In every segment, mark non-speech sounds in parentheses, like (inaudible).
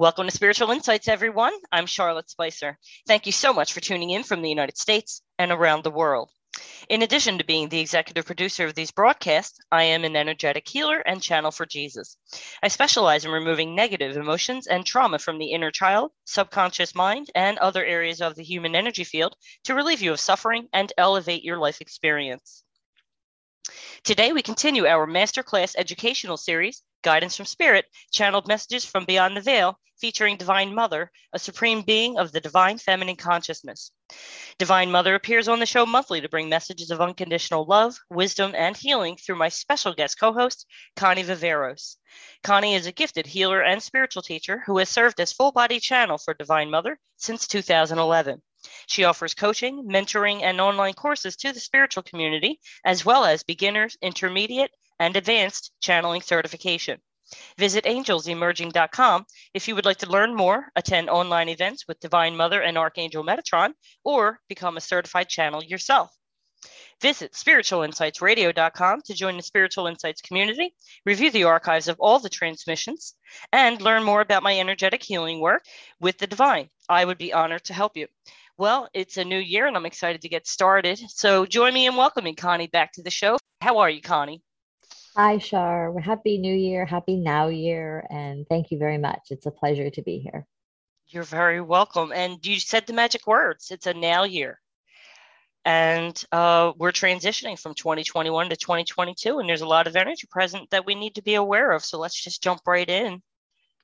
Welcome to Spiritual Insights, everyone. I'm Charlotte Spicer. Thank you so much for tuning in from the United States and around the world. In addition to being the executive producer of these broadcasts, I am an energetic healer and channel for Jesus. I specialize in removing negative emotions and trauma from the inner child, subconscious mind, and other areas of the human energy field to relieve you of suffering and elevate your life experience. Today, we continue our masterclass educational series, Guidance from Spirit Channeled Messages from Beyond the Veil, featuring Divine Mother, a supreme being of the divine feminine consciousness. Divine Mother appears on the show monthly to bring messages of unconditional love, wisdom, and healing through my special guest co host, Connie Viveros. Connie is a gifted healer and spiritual teacher who has served as full body channel for Divine Mother since 2011. She offers coaching, mentoring, and online courses to the spiritual community, as well as beginners, intermediate, and advanced channeling certification. Visit angelsemerging.com if you would like to learn more, attend online events with Divine Mother and Archangel Metatron, or become a certified channel yourself. Visit spiritualinsightsradio.com to join the Spiritual Insights community, review the archives of all the transmissions, and learn more about my energetic healing work with the divine. I would be honored to help you. Well, it's a new year and I'm excited to get started. So join me in welcoming Connie back to the show. How are you, Connie? Hi, Shar. Happy New Year. Happy Now Year. And thank you very much. It's a pleasure to be here. You're very welcome. And you said the magic words it's a now year. And uh, we're transitioning from 2021 to 2022. And there's a lot of energy present that we need to be aware of. So let's just jump right in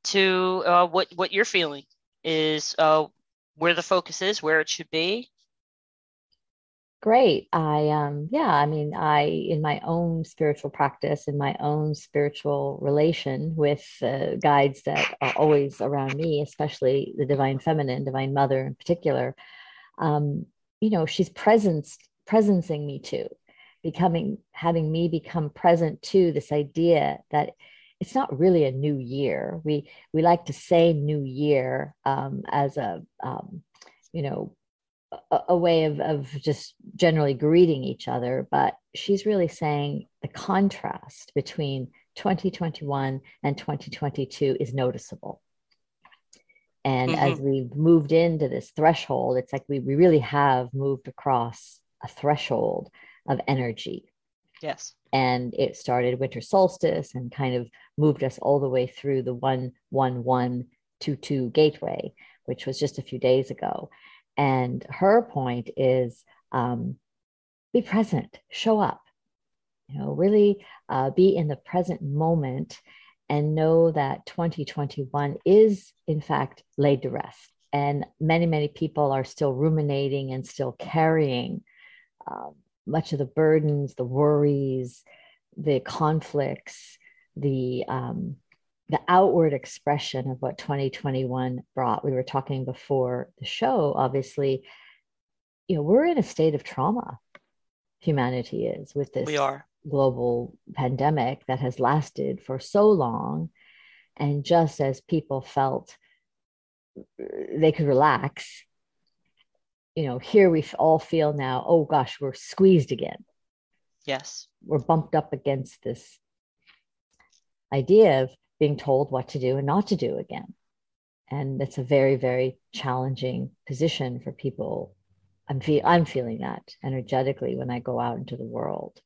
to uh, what, what you're feeling is uh, where the focus is, where it should be, Great. I um yeah, I mean, I in my own spiritual practice, in my own spiritual relation with uh, guides that are always around me, especially the divine feminine, divine mother in particular, um, you know, she's presence presencing me too, becoming having me become present to this idea that it's not really a new year. We we like to say new year um, as a um, you know a, a way of, of just generally greeting each other, but she's really saying the contrast between 2021 and 2022 is noticeable. And mm-hmm. as we've moved into this threshold, it's like we, we really have moved across a threshold of energy. Yes. And it started winter solstice and kind of moved us all the way through the 11122 gateway, which was just a few days ago. And her point is um, be present, show up, you know, really uh, be in the present moment and know that 2021 is, in fact, laid to rest. And many, many people are still ruminating and still carrying uh, much of the burdens, the worries, the conflicts, the um, the outward expression of what 2021 brought. We were talking before the show, obviously, you know, we're in a state of trauma. Humanity is with this we are. global pandemic that has lasted for so long. And just as people felt they could relax, you know, here we all feel now, oh gosh, we're squeezed again. Yes. We're bumped up against this idea of being told what to do and not to do again. And it's a very, very challenging position for people. I'm, fe- I'm feeling that energetically when I go out into the world.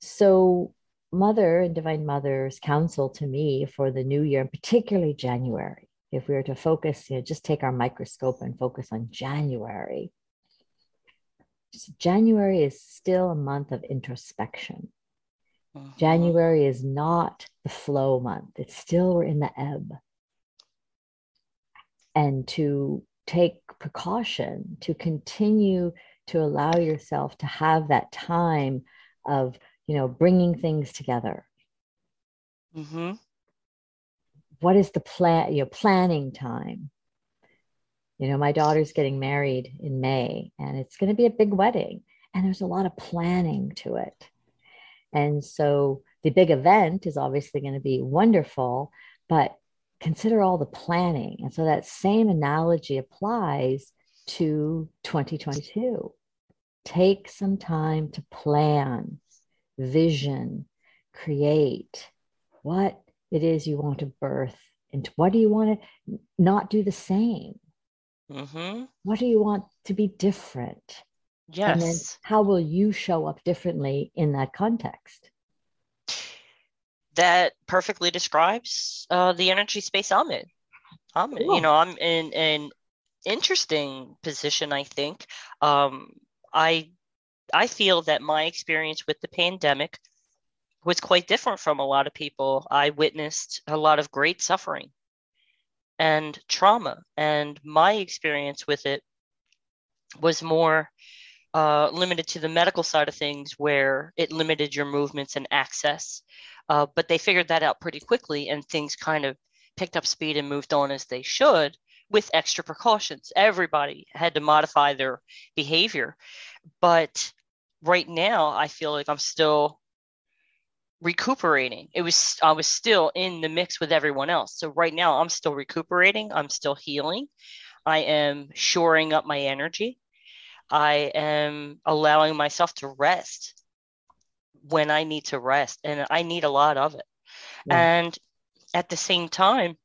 So, Mother and Divine Mother's counsel to me for the new year, and particularly January, if we were to focus, you know, just take our microscope and focus on January. January is still a month of introspection. Uh-huh. January is not the flow month. It's still we're in the ebb. And to take precaution, to continue to allow yourself to have that time of, you know, bringing things together. Mm-hmm. What is the plan, your know, planning time? You know, my daughter's getting married in May and it's going to be a big wedding. And there's a lot of planning to it. And so the big event is obviously going to be wonderful, but consider all the planning. And so that same analogy applies to 2022. Take some time to plan, vision, create what it is you want to birth and what do you want to not do the same? Mm-hmm. What do you want to be different? Yes. And then how will you show up differently in that context? That perfectly describes uh, the energy space I'm in. I'm, cool. you know, I'm in an interesting position. I think um, I I feel that my experience with the pandemic was quite different from a lot of people. I witnessed a lot of great suffering and trauma, and my experience with it was more uh, limited to the medical side of things where it limited your movements and access. Uh, but they figured that out pretty quickly and things kind of picked up speed and moved on as they should with extra precautions. Everybody had to modify their behavior. But right now, I feel like I'm still recuperating. It was I was still in the mix with everyone else. So right now I'm still recuperating, I'm still healing. I am shoring up my energy. I am allowing myself to rest when I need to rest, and I need a lot of it. Yeah. And at the same time,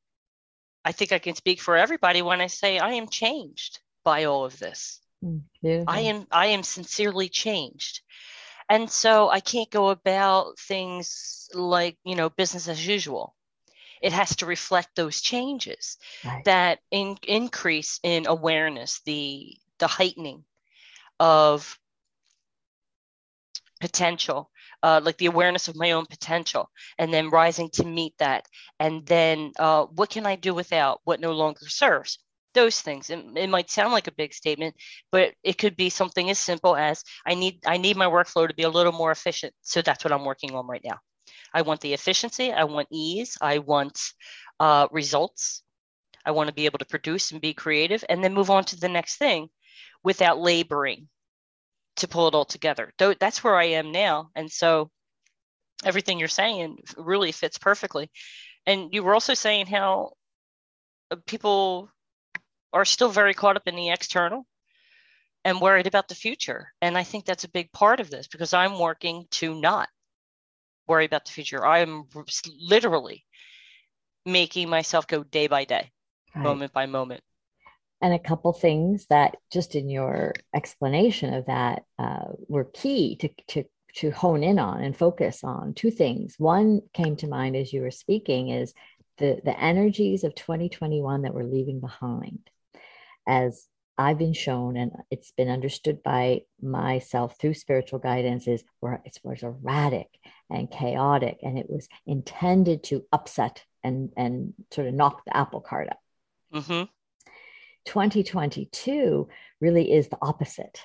I think I can speak for everybody when I say I am changed by all of this. Mm, yeah. I am I am sincerely changed. And so I can't go about things like, you know, business as usual. It has to reflect those changes right. that in, increase in awareness, the the heightening of potential, uh, like the awareness of my own potential, and then rising to meet that. And then uh, what can I do without what no longer serves? Those things. It, it might sound like a big statement, but it could be something as simple as I need I need my workflow to be a little more efficient. So that's what I'm working on right now. I want the efficiency. I want ease. I want uh, results. I want to be able to produce and be creative, and then move on to the next thing without laboring to pull it all together. That's where I am now. And so everything you're saying really fits perfectly. And you were also saying how uh, people are still very caught up in the external and worried about the future. And I think that's a big part of this because I'm working to not worry about the future. I am literally making myself go day by day, right. moment by moment and a couple things that just in your explanation of that uh, were key to, to to hone in on and focus on two things one came to mind as you were speaking is the the energies of 2021 that we're leaving behind as I've been shown, and it's been understood by myself through spiritual guidance, is where it was erratic and chaotic, and it was intended to upset and and sort of knock the apple cart up. Mm-hmm. 2022 really is the opposite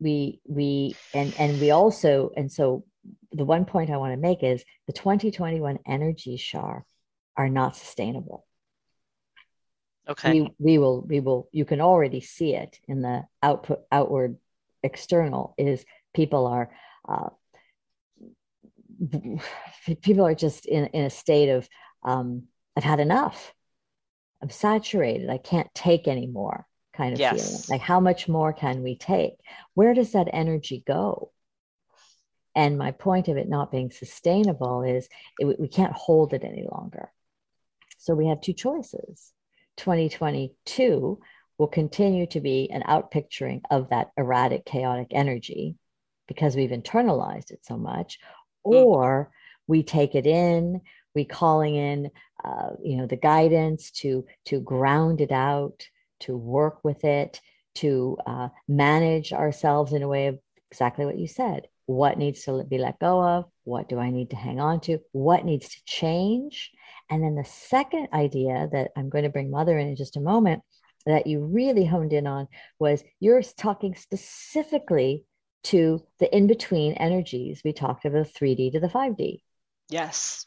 we we and and we also and so the one point i want to make is the 2021 energy shar are not sustainable okay we, we will we will you can already see it in the output outward external is people are uh, (laughs) people are just in, in a state of um, I've had enough. I'm saturated. I can't take anymore kind of Yes. feeling. Like, how much more can we take? Where does that energy go? And my point of it not being sustainable is it, we can't hold it any longer. So we have two choices. 2022 will continue to be an outpicturing of that erratic, chaotic energy because we've internalized it so much, or we take it in, we calling in, uh, you know, the guidance to to ground it out, to work with it, to uh, manage ourselves in a way of exactly what you said. What needs to be let go of? What do I need to hang on to? What needs to change? And then the second idea that I'm going to bring Mother in in just a moment that you really honed in on was you're talking specifically to the in between energies. We talked the 3D to the 5D, Yes.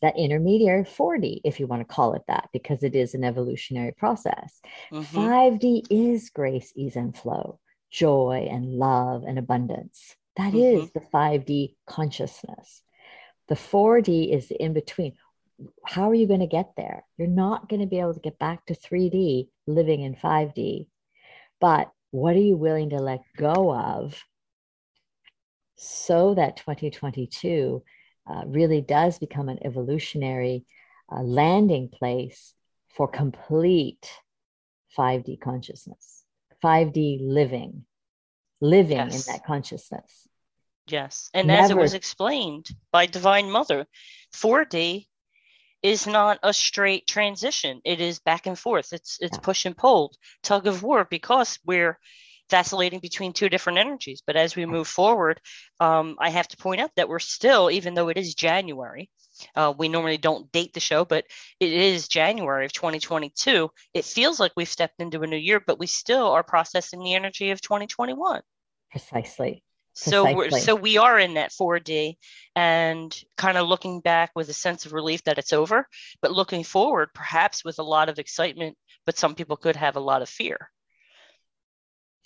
that intermediary 4D, if you want to call it that, because it is an evolutionary process. Mhm. 5D is grace, ease, and flow, joy, and love, and abundance. That Mhm. is the 5D consciousness. The 4D is the in between. How are you going to get there? You're not going to be able to get back to 3D living in 5D. But what are you willing to let go of so that 2022 uh, really does become an evolutionary uh, landing place for complete 5D consciousness, 5D living, living Yes. in that consciousness. Yes. And as it was explained by Divine Mother, 4D is not a straight transition. It is back and forth. It's it's push and pull, tug of war, because we're vacillating between two different energies. But as we move forward, um, I have to point out that we're still, even though it is January, uh, we normally don't date the show, but it is January of 2022. It feels like we've stepped into a new year, but we still are processing the energy of 2021. Precisely. So we're so we are in that 4D and kind of looking back with a sense of relief that it's over, but looking forward perhaps with a lot of excitement, but some people could have a lot of fear.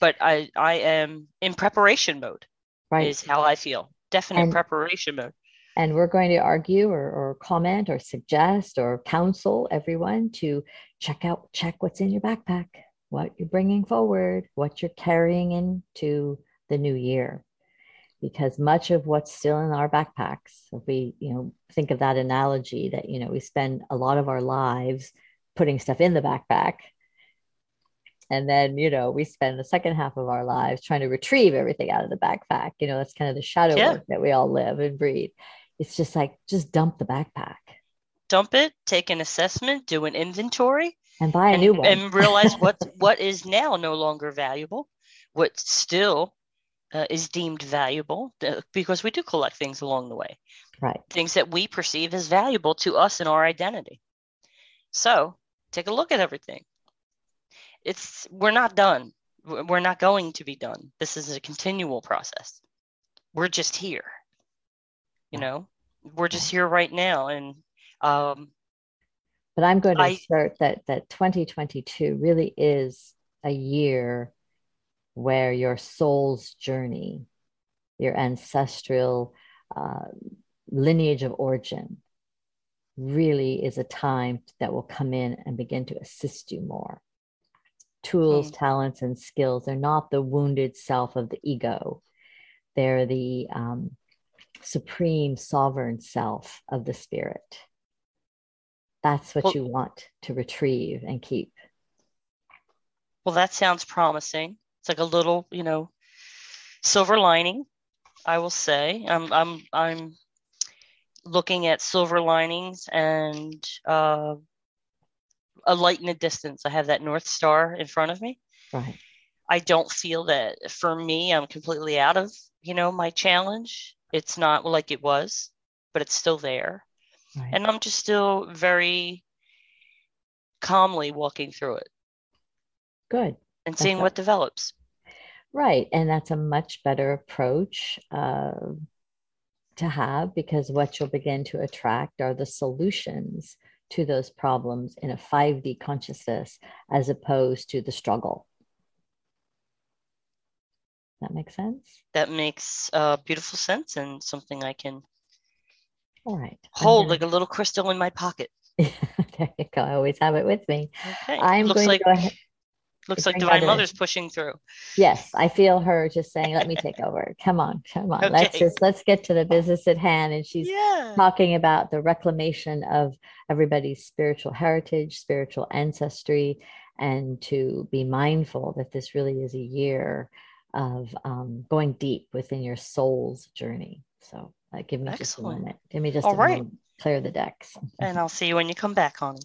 But I I am in preparation mode Right. is how I feel. Definite And- preparation mode. And we're going to argue or, or comment or suggest or counsel everyone to check out, check what's in your backpack, what you're bringing forward, what you're carrying into the new year. Because much of what's still in our backpacks, if we, you know, think of that analogy that, you know, we spend a lot of our lives putting stuff in the backpack. And then, you know, we spend the second half of our lives trying to retrieve everything out of the backpack. You know, that's kind of the shadow Yeah. work that we all live and breathe it's just like just dump the backpack Dump it, take an assessment, do an inventory, and buy a and, new one and realize what (laughs) what is now no longer valuable, what still uh, is deemed valuable, uh, because we do collect things along the way. right things that we perceive as valuable to us in our identity. So take a look at everything. It's we're not done. We're we're not going to be done. This is a continual process. We're just here. You know, we're just here right now, and um, but i'm going to I- assert that that 2022 really is a year where your soul's journey your ancestral uh, lineage of origin really is a time that will come in and begin to assist you more tools talents and skills they're not the wounded self of the ego they're the um, supreme sovereign self of the spirit. That's what Well- you want to retrieve and keep. well, that sounds promising. It's like a little, you know, silver lining. I will say, I'm I'm I'm looking at silver linings and uh, a light in the distance. I have that North Star in front of me. Right. I don't feel that for me, I'm completely out of, you know, my challenge. It's not like it was, but it's still there. Right. And I'm just still very calmly walking through it Good. And That's seeing a- what develops. Right. And that's a much better approach uh, to have because what you'll begin to attract are the solutions to those problems in a 5D consciousness as opposed to the struggle. That makes sense? That makes uh, beautiful sense and something I can All right. Hold gonna- like a little crystal in my pocket. (laughs) there you go. I always have it with me. Okay. I'm looks going like to go ahead. Looks like Divine. Mother's pushing through. Yes, I feel her just saying, "Let me take over. Come on, come on. Let's just let's get to the business at hand." And she's Yeah. talking about the reclamation of everybody's spiritual heritage, spiritual ancestry, and to be mindful that this really is a year of um, going deep within your soul's journey. So, uh, give me just a Excellent. moment. Give me just All a right. moment. Clear the decks. And I'll see you when you come back, honey.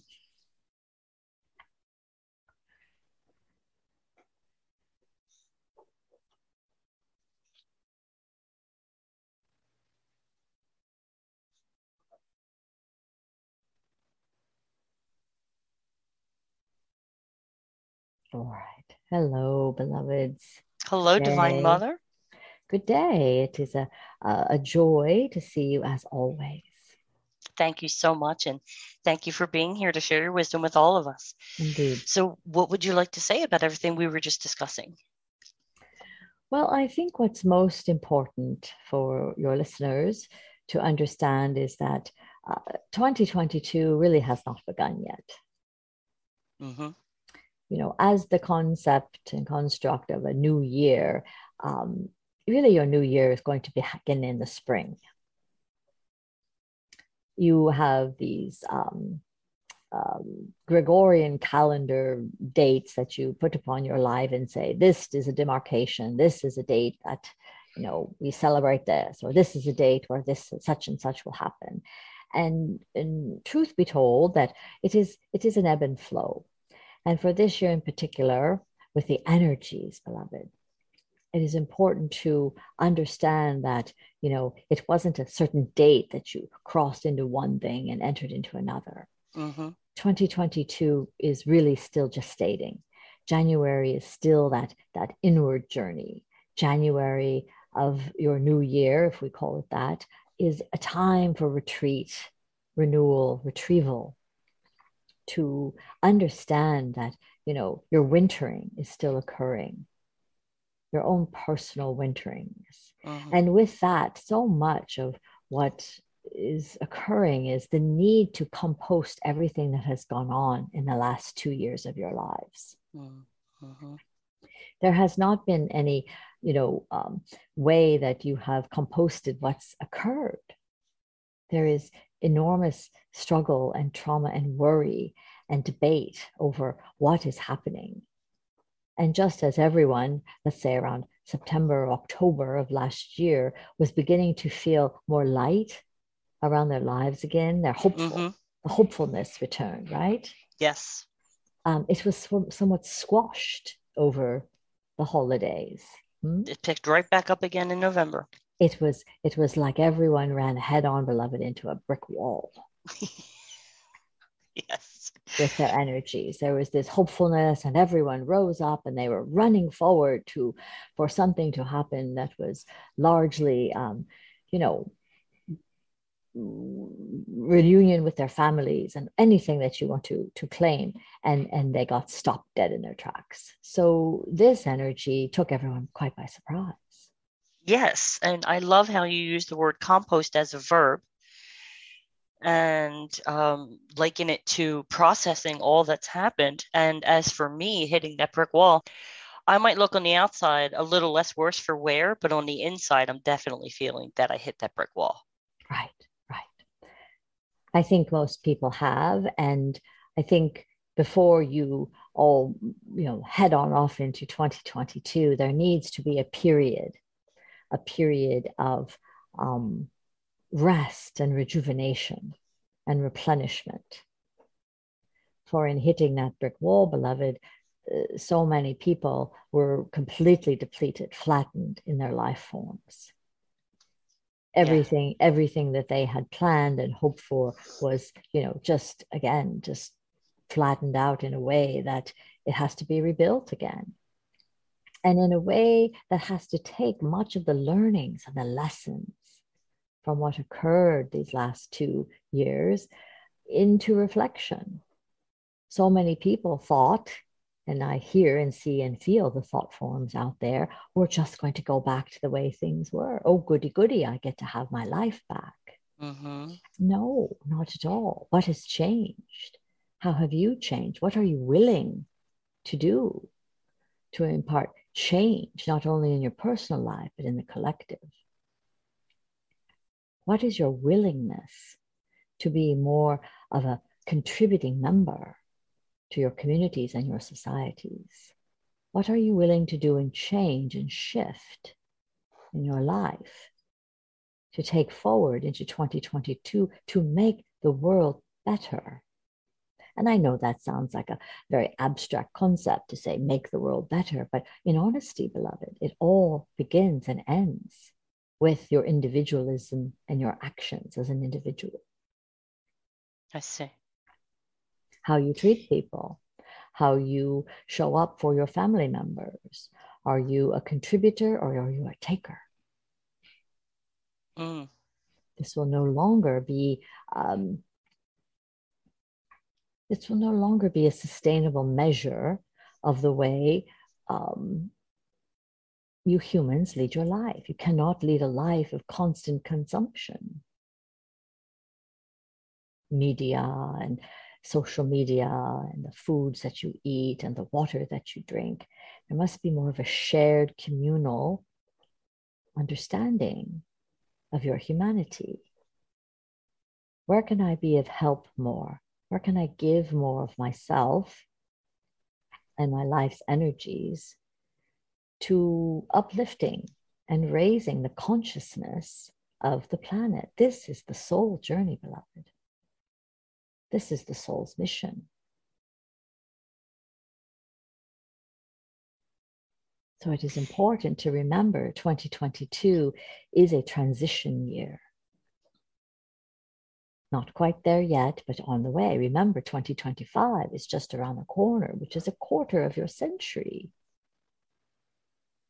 All right. Hello, beloveds. Hello, Divine. Mother. Good day. It is a, a, a joy to see you as always. Thank you so much. And thank you for being here to share your wisdom with all of us. Indeed. So, what would you like to say about everything we were just discussing? Well, I think what's most important for your listeners to understand is that uh, 2022 really has not begun yet. hmm You know, as the concept and construct of a new year, um, really your new year is going to begin in the spring. You have these um, um, Gregorian calendar dates that you put upon your life and say, this is a demarcation, this is a date that, you know, we celebrate this, or this is a date where this such and such will happen. And, and truth be told, that it is it is an ebb and flow. And for this year in particular, with the energies, beloved, it is important to understand that you know it wasn't a certain date that you crossed into one thing and entered into another hmm 2022 is really still gestating. January is still that that inward journey. January of your new year, if we call it that, is a time for retreat, renewal, retrieval, to understand that you know your wintering is still occurring, your own personal winterings. hmm And with that, so much of what is occurring is the need to compost everything that has gone on in the last two years of your lives. hmm There has not been any, you know, um, way that you have composted what's occurred. There is enormous struggle and trauma and worry and debate over what is happening. And just as everyone, let's say around September or October of last year, was beginning to feel more light around their lives again, they're hopeful, hmm the hopefulness returned, right? Yes. Um, it was sw- somewhat squashed over the holidays. Hmm? It picked right back up again in November. It was it was like everyone ran head on, beloved, into a brick wall (laughs) yes. with their energies. There was this hopefulness, and everyone rose up and they were running forward to for something to happen that was largely, um, you know, reunion with their families and anything that you want to to claim and and they got stopped dead in their tracks so this energy took everyone quite by surprise Yes. And I love how you use the word compost as a verb and um, liken it to processing all that's happened. And as for me hitting that brick wall, I might look on the outside a little less worse for wear, but on the inside, I'm definitely feeling that I hit that brick wall. Right, right. I think most people have. And I think before you all, you know, head on off into 2022, there needs to be a period, a period of um, rest and rejuvenation and replenishment. For in hitting that brick wall, beloved, uh, so many people were completely depleted, flattened in their life forms. Everything everything that they had planned and hoped for was you know just again just flattened out in a way that it has to be rebuilt again and in a way that has to take much of the learnings and the lessons from what occurred these last two years into reflection so many people thought and I hear and see and feel the thought forms out there, we're just going to go back to the way things were. Oh, goody, goody, I get to have my life back. Mm-hmm. No, not at all. What has changed? How have you changed? What are you willing to do to impart change, not only in your personal life, but in the collective? What is your willingness to be more of a contributing member to your communities and your societies? What are you willing to do and change and shift in your life to take forward into 2022 to make the world better? And I know that sounds like a very abstract concept to say make the world better, but in honesty, beloved, it all begins and ends with your individualism and your actions as an individual. I see. How you treat people, how you show up for your family members. Are you a contributor or are you a taker? Mm. This will no longer be. Um, this will no longer be a sustainable measure of the way um, you humans lead your life. You cannot lead a life of constant consumption. Media and social media and the foods that you eat and the water that you drink. There must be more of a shared communal understanding of your humanity. Where can I be of help more? Where can I give more of myself and my life's energies to uplifting and raising the consciousness of the planet? This is the soul journey, beloved. This is the soul's mission. So it is important to remember 2022 is a transition year. Not quite there yet, but on the way. Remember, 2025 is just around the corner, which is a quarter of your century,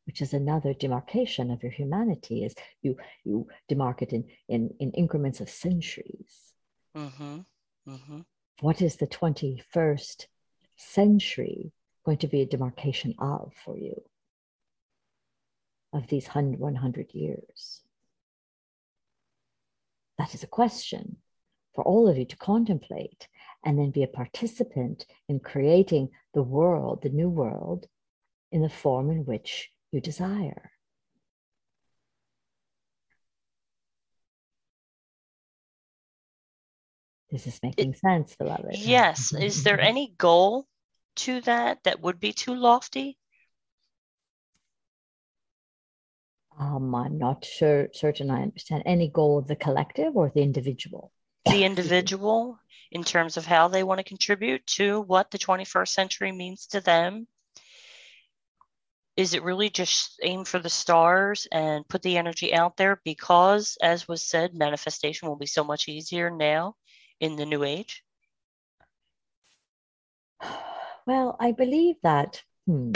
which is another demarcation of your humanity, as you, you demark it in, in, in increments of centuries. Mm-hmm. Mm-hmm. What is the 21st century going to be a demarcation of for you? Of these 100 years? That is a question for all of you to contemplate and then be a participant in creating the world, the new world, in the form in which you desire. This is making it, sense, beloved. Yes. (laughs) Is there any goal to that that would be too lofty? Um, I'm not sure certain I understand any goal of the collective or the individual. The individual in terms of how they want to contribute to what the 21st century means to them. Is it really just aim for the stars and put the energy out there because, as was said, manifestation will be so much easier now in the New Age? (sighs) Well, I believe that. Hmm,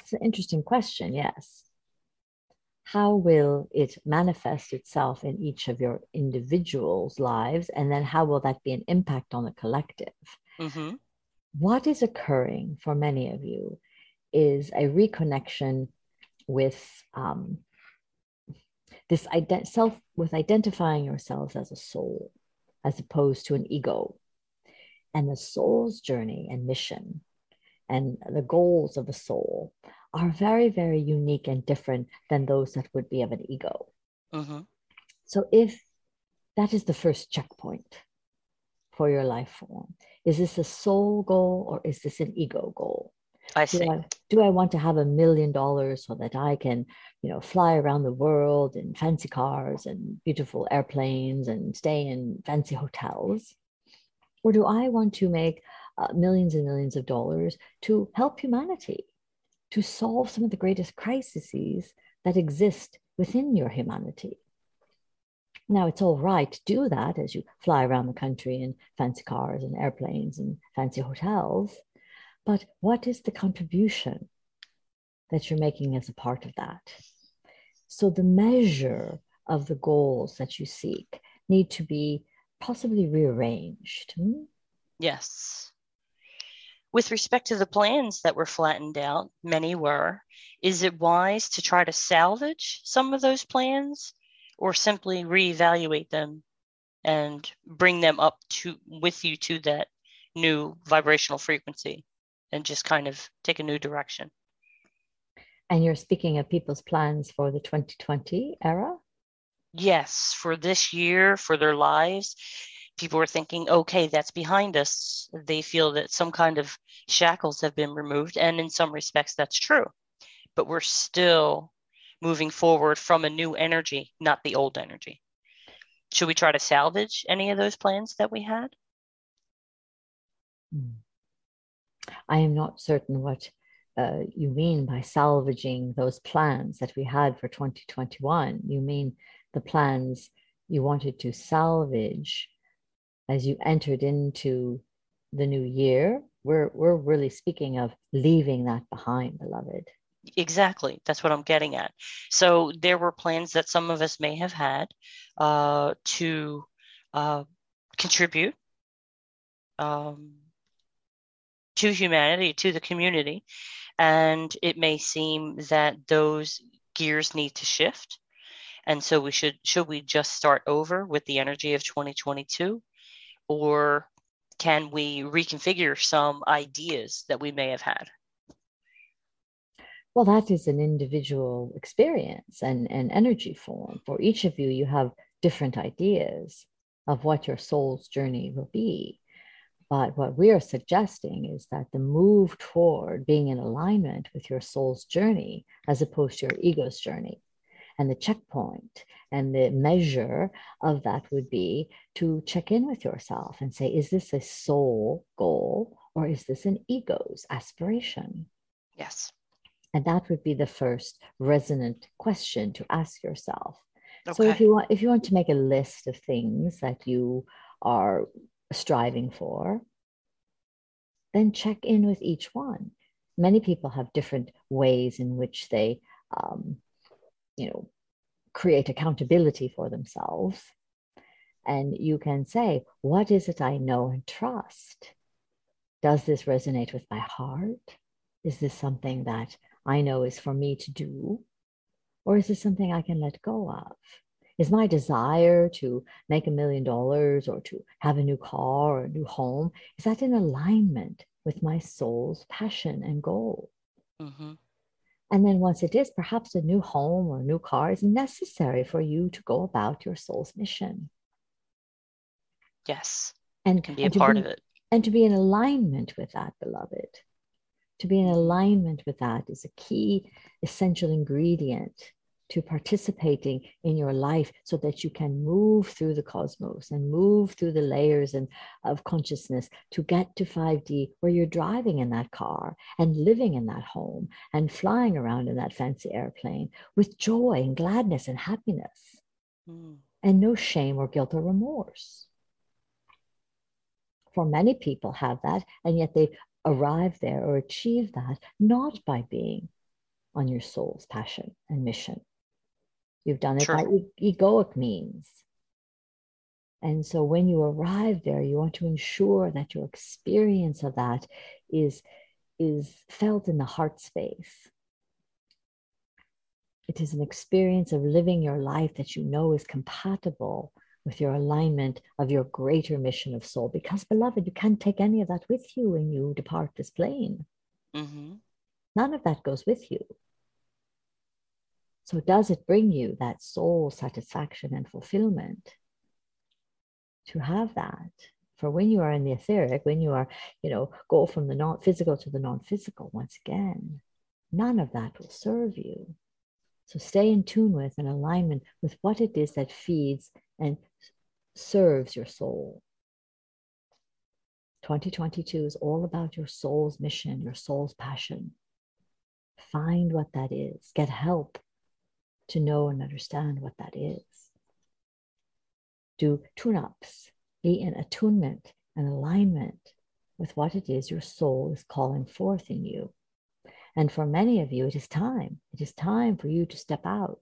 it's an interesting question, yes. How will it manifest itself in each of your individuals' lives? And then how will that be an impact on the collective? Mm-hmm. What is occurring for many of you is a reconnection with um, this ident- self, with identifying yourselves as a soul as opposed to an ego. And the soul's journey and mission and the goals of the soul are very, very unique and different than those that would be of an ego. Mm-hmm. So, if that is the first checkpoint for your life form, is this a soul goal or is this an ego goal? I see. Do I, do I want to have a million dollars so that I can, you know, fly around the world in fancy cars and beautiful airplanes and stay in fancy hotels? Or do I want to make uh, millions and millions of dollars to help humanity, to solve some of the greatest crises that exist within your humanity? Now, it's all right to do that as you fly around the country in fancy cars and airplanes and fancy hotels. But what is the contribution that you're making as a part of that? So the measure of the goals that you seek need to be possibly rearranged. Hmm? Yes. With respect to the plans that were flattened out, many were, is it wise to try to salvage some of those plans or simply reevaluate them and bring them up to with you to that new vibrational frequency and just kind of take a new direction. And you're speaking of people's plans for the 2020 era? Yes, for this year, for their lives. People are thinking, okay, that's behind us. They feel that some kind of shackles have been removed. And in some respects, that's true. But we're still moving forward from a new energy, not the old energy. Should we try to salvage any of those plans that we had? Hmm. I am not certain what uh, you mean by salvaging those plans that we had for 2021. You mean the plans you wanted to salvage as you entered into the new year. We're, we're really speaking of leaving that behind, beloved. Exactly. That's what I'm getting at. So there were plans that some of us may have had uh, to uh, contribute um, to humanity, to the community. And it may seem that those gears need to shift. And so we should should we just start over with the energy of 2022 or can we reconfigure some ideas that we may have had? Well, that is an individual experience and, and energy form. For each of you, you have different ideas of what your soul's journey will be. But what we are suggesting is that the move toward being in alignment with your soul's journey as opposed to your ego's journey. And the checkpoint and the measure of that would be to check in with yourself and say, is this a soul goal or is this an ego's aspiration? Yes. And that would be the first resonant question to ask yourself. Okay. So if you want if you want to make a list of things that you are striving for, then check in with each one. Many people have different ways in which they, um, you know, create accountability for themselves. And you can say, what is it I know and trust? Does this resonate with my heart? Is this something that I know is for me to do? Or is this something I can let go of? Is my desire to make a million dollars or to have a new car or a new home, is that in alignment with my soul's passion and goal? Mm-hmm. And then once it is, perhaps a new home or a new car is necessary for you to go about your soul's mission. Yes. And can be a part be, of it. And to be in alignment with that, beloved. To be in alignment with that is a key essential ingredient to participating in your life so that you can move through the cosmos and move through the layers and, of consciousness to get to 5D where you're driving in that car and living in that home and flying around in that fancy airplane with joy and gladness and happiness mm. and no shame or guilt or remorse. For many people have that, and yet they arrive there or achieve that not by being on your soul's passion and mission You've done it sure. by e- egoic means. And so when you arrive there, you want to ensure that your experience of that is, is felt in the heart space. It is an experience of living your life that you know is compatible with your alignment of your greater mission of soul. Because, beloved, you can't take any of that with you when you depart this plane. Mm-hmm. None of that goes with you. So, does it bring you that soul satisfaction and fulfillment to have that? For when you are in the etheric, when you are, you know, go from the non physical to the non physical, once again, none of that will serve you. So, stay in tune with and alignment with what it is that feeds and serves your soul. 2022 is all about your soul's mission, your soul's passion. Find what that is, get help to know and understand what that is. Do tune ups, be in attunement and alignment with what it is your soul is calling forth in you. And for many of you, it is time. It is time for you to step out,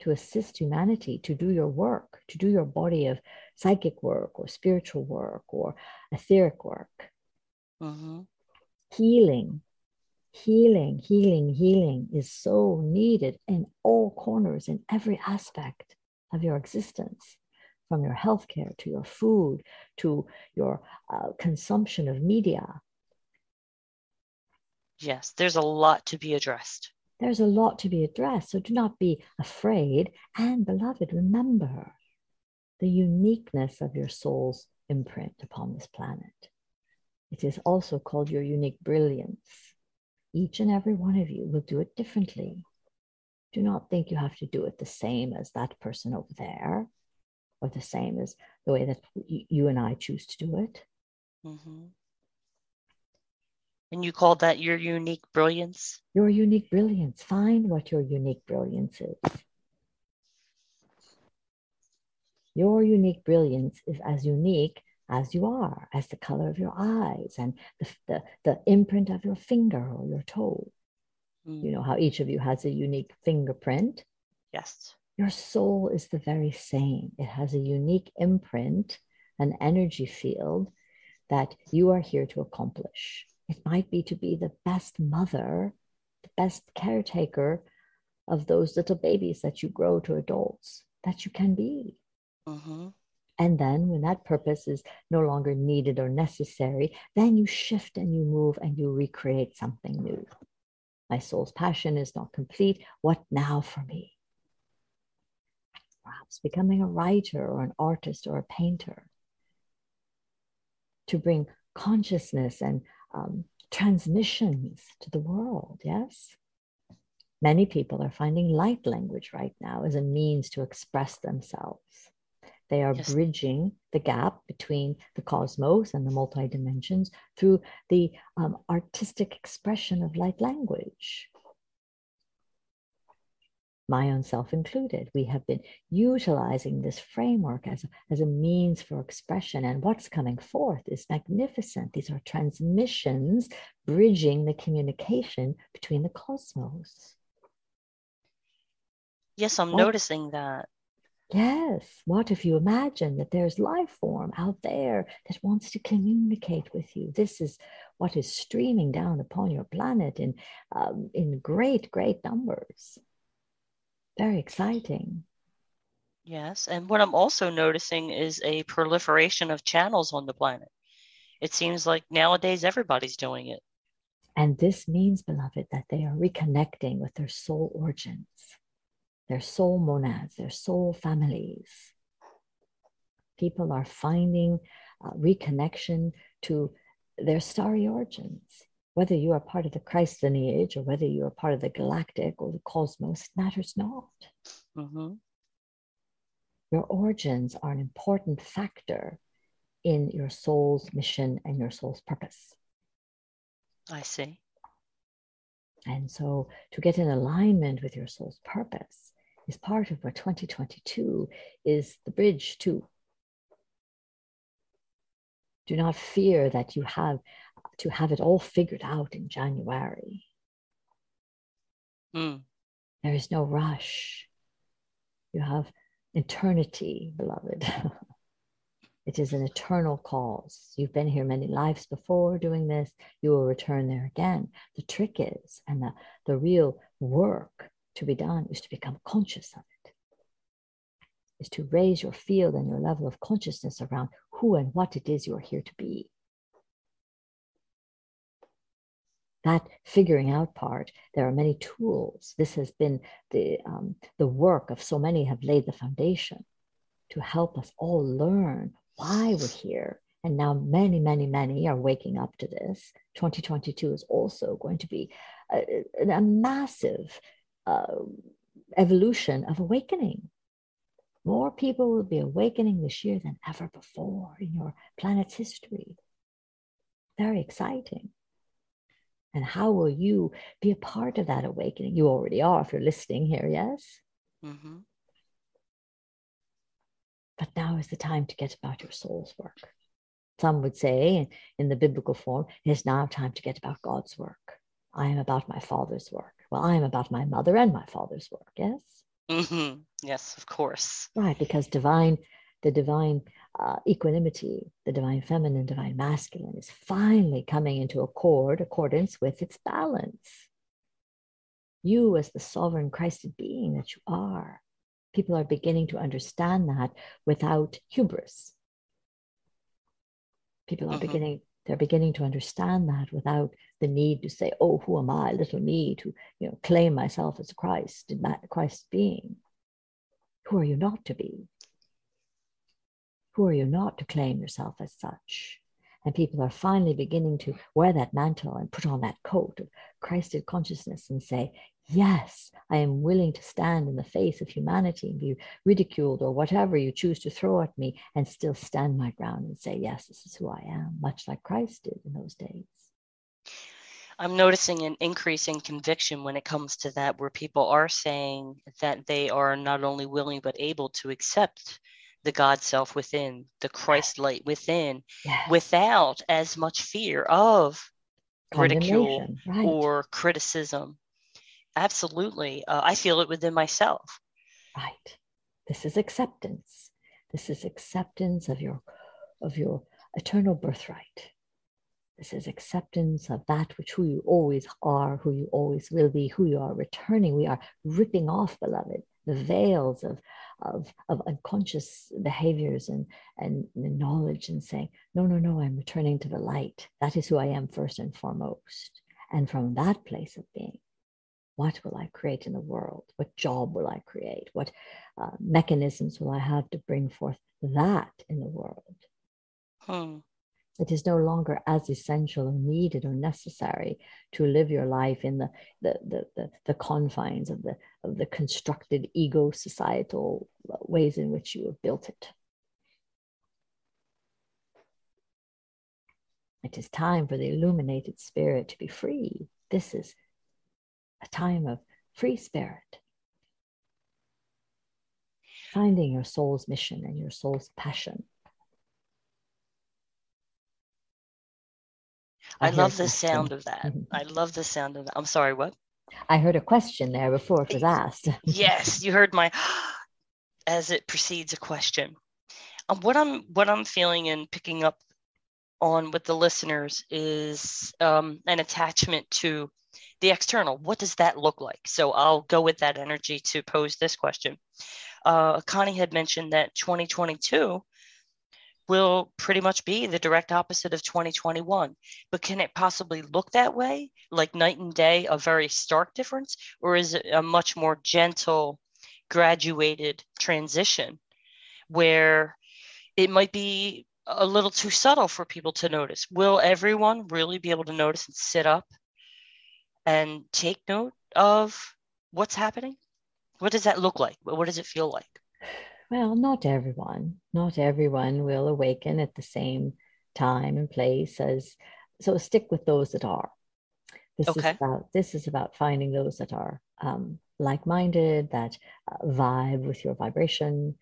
to assist humanity, to do your work, to do your body of psychic work or spiritual work or etheric work. Mm-hmm. Healing healing, healing, healing is so needed in all corners, in every aspect of your existence, from your healthcare to your food to your uh, consumption of media. Yes, there's a lot to be addressed. There's a lot to be addressed. So do not be afraid. And, beloved, remember the uniqueness of your soul's imprint upon this planet. It is also called your unique brilliance. Each and every one of you will do it differently. Do not think you have to do it the same as that person over there or the same as the way that you and I choose to do it. Mm-hmm. And you call that your unique brilliance? Your unique brilliance. Find what your unique brilliance is. Your unique brilliance is as unique as you are, as the color of your eyes and the, the, the imprint of your finger or your toe. Mm. You know how each of you has a unique fingerprint? Yes. Your soul is the very same. It has a unique imprint, an energy field that you are here to accomplish. It might be to be the best mother, the best caretaker of those little babies that you grow to adults that you can be. Mm-hmm. And then, when that purpose is no longer needed or necessary, then you shift and you move and you recreate something new. My soul's passion is not complete. What now for me? Perhaps becoming a writer or an artist or a painter to bring consciousness and um, transmissions to the world. Yes? Many people are finding light language right now as a means to express themselves. They are yes. bridging the gap between the cosmos and the multi dimensions through the um, artistic expression of light language. My own self included, we have been utilizing this framework as as a means for expression. And what's coming forth is magnificent. These are transmissions bridging the communication between the cosmos. Yes, I'm noticing that. Yes. What if you imagine that there's life form out there that wants to communicate with you? This is what is streaming down upon your planet in um, in great, great numbers. Very exciting. Yes, and what I'm also noticing is a proliferation of channels on the planet. It seems like nowadays everybody's doing it. And this means, beloved, that they are reconnecting with their soul origins their soul monads, their soul families. People are finding uh, reconnection to their starry origins. Whether you are part of the Christ lineage or whether you are part of the galactic or the cosmos, matters not. Mm-hmm. Your origins are an important factor in your soul's mission and your soul's purpose. I see. And so, to get in alignment with your soul's purpose, is part of what 2022 is the bridge to. Do not fear that you have to have it all figured out in January. Mm. There is no rush. You have eternity, beloved. (laughs) it is an eternal cause. You've been here many lives before doing this. You will return there again. The trick is, and the, the real work to be done is to become conscious of it, is to raise your field and your level of consciousness around who and what it is you're here to be. That figuring out part, there are many tools. This has been the, um, the work of so many have laid the foundation to help us all learn why we're here. And now many, many, many are waking up to this. 2022 is also going to be a, a massive uh, evolution of awakening. More people will be awakening this year than ever before in your planet's history. Very exciting. And how will you be a part of that awakening? You already are if you're listening here, yes? Mm-hmm. But now is the time to get about your soul's work. Some would say, in the biblical form, it is now time to get about God's work. I am about my Father's work. Well, I am about my mother and my father's work, yes? Mm-hmm. Yes, of course. Right, because divine, the divine uh, equanimity, the divine feminine, divine masculine is finally coming into accord, accordance with its balance. You, as the sovereign Christed being that you are, People are beginning to understand that without hubris. People are Mhm. beginning, they're beginning to understand that without the need to say, oh, who am I, little me, to you know, claim myself as Christ, Christ being. Who are you not to be? Who are you not to claim yourself as such? And people are finally beginning to wear that mantle and put on that coat of Christed consciousness and say, Yes, I am willing to stand in the face of humanity and be ridiculed or whatever you choose to throw at me and still stand my ground and say, Yes, this is who I am, much like Christ did in those days. I'm noticing an increase in conviction when it comes to that, where people are saying that they are not only willing but able to accept the God self within, the Christ light within, Yes. without as much fear of ridicule right. or criticism. Absolutely. Uh, I feel it within myself. right this is acceptance this is acceptance of your of your eternal birthright this is acceptance of that which who you always are who you always will be who you are returning we are ripping off beloved the veils of of, of unconscious behaviors and and knowledge and saying no no no i'm returning to the light that is who i am first and foremost and from that place of being what will I create in the world? What job will I create? What uh, mechanisms will I have to bring forth that in the world? Hmm. It is no longer as essential or needed or necessary to live your life in the, the, the, the, the confines of the, of the constructed ego societal ways in which you have built it. It is time for the illuminated spirit to be free. This is a time of free spirit. Finding your soul's mission and your soul's passion. I, heard love the sound of that. Mhm. I love the sound of that. I'm sorry, what? I heard a question there before it was asked. (laughs) yes, you heard my (gasps) as it precedes a question. Um, what I'm what I'm feeling and picking up on with the listeners is um, an attachment to the external. What does that look like? So I'll go with that energy to pose this question. Uh, Connie had mentioned that 2022 will pretty much be the direct opposite of 2021. But can it possibly look that way, like night and day, a very stark difference, or is it a much more gentle, graduated transition where it might be a little too subtle for people to notice? Will everyone really be able to notice and sit up and take note of what's happening? What does that look like? What does it feel like? Well, not everyone. Not everyone will awaken at the same time and place as so stick with those that are. This Okay. is about this is about finding those that are um, like-minded, that uh, vibe with your vibration.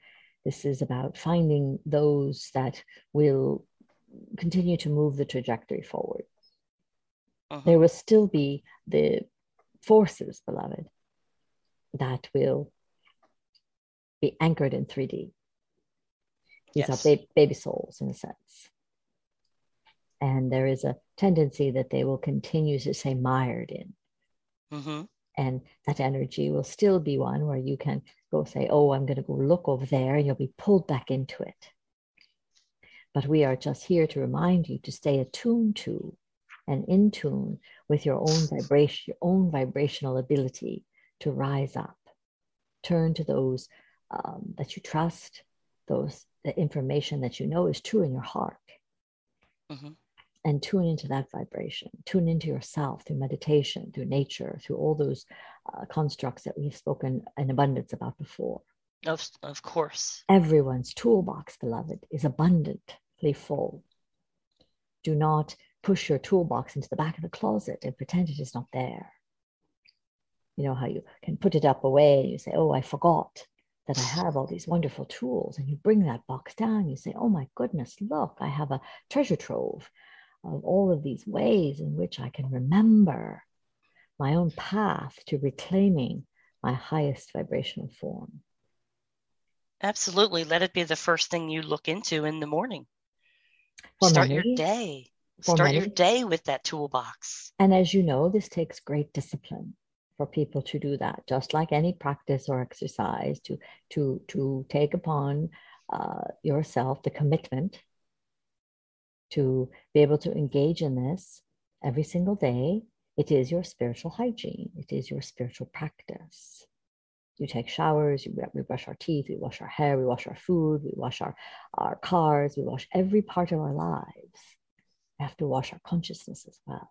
This is about finding those that will continue to move the trajectory forward. Mhm. There will still be the forces, beloved, that will be anchored in 3D. These Yes. are ba- baby souls in a sense. And there is a tendency that they will continue to stay mired in. Mhm. And that energy will still be one where you can go say, Oh, I'm going to go look over there, and you'll be pulled back into it. But we are just here to remind you to stay attuned to and in tune with your own vibration, your own vibrational ability to rise up. Turn to those um, that you trust, those the information that you know is true in your heart, Mhm. and tune into that vibration. Tune into yourself through meditation, through nature, through all those uh, constructs that we've spoken in abundance about before. Of, of course. Everyone's toolbox, beloved, is abundantly full. Do not push your toolbox into the back of the closet and pretend it is not there. You know how you can put it up away and you say, Oh, I forgot that I have all these wonderful tools. And you bring that box down, you say, Oh my goodness, look, I have a treasure trove of all of these ways in which I can remember my own path to reclaiming my highest vibrational form. Absolutely. Let it be the first thing you look into in the morning. For Start many- your day. Start your day with that toolbox. And as you know, this takes great discipline for people to do that, just like any practice or exercise, to to to take upon uh, yourself the commitment to be able to engage in this every single day. It is your spiritual hygiene. It is your spiritual practice. You take showers, you, we brush our teeth, we wash our hair, we wash our food, we wash our, our cars, we wash every part of our lives. We have to wash our consciousness as well.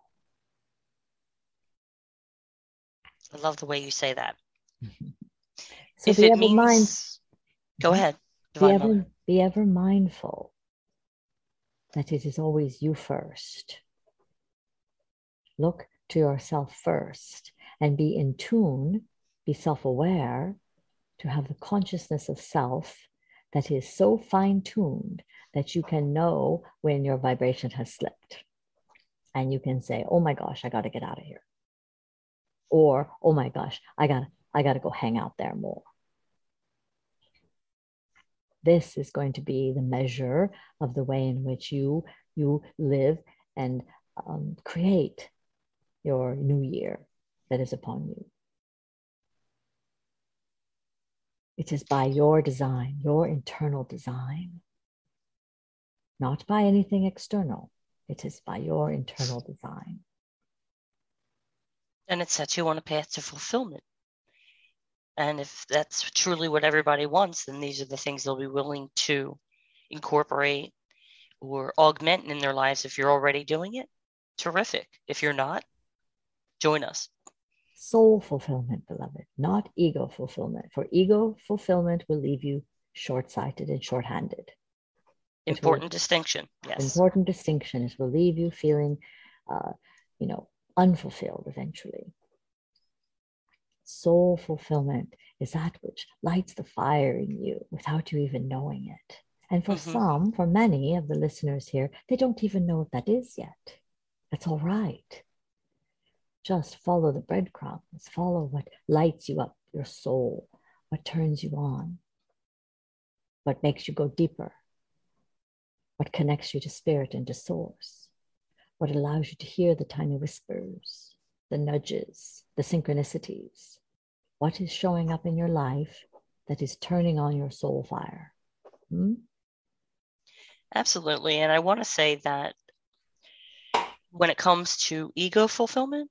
I love the way you say that. (laughs) So if be it ever means, mind, go ahead. be ever, Mother. be ever mindful that it is always you first. Look to yourself first and be in tune, be self aware to have the consciousness of self that is so fine tuned that you can know when your vibration has slipped. And you can say, oh my gosh, I got to get out of here. Or, oh my gosh, I got I got to go hang out there more. This is going to be the measure of the way in which you you live and um, create your new year that is upon you. It is by your design, your internal design, not by anything external. It is by your internal design. And it sets you on a path to fulfillment. And if that's truly what everybody wants, then these are the things they'll be willing to incorporate or augment in their lives. If you're already doing it, terrific. If you're not, join us. Soul fulfillment, beloved, not ego fulfillment. For ego fulfillment will leave you short sighted and short handed. It will- Important distinction. Yes. important distinction is will leave you feeling uh, you know unfulfilled eventually. Soul fulfillment is that which lights the fire in you without you even knowing it. And for Mhm. some for many of the listeners here they don't even know what that is yet. That's all right. Just follow the breadcrumbs. Follow what lights you up your soul what turns you on what makes you go deeper what connects you to spirit and to source, what allows you to hear the tiny whispers, the nudges, the synchronicities, what is showing up in your life that is turning on your soul fire. Hmm? Absolutely. And I want to say that when it comes to ego fulfillment,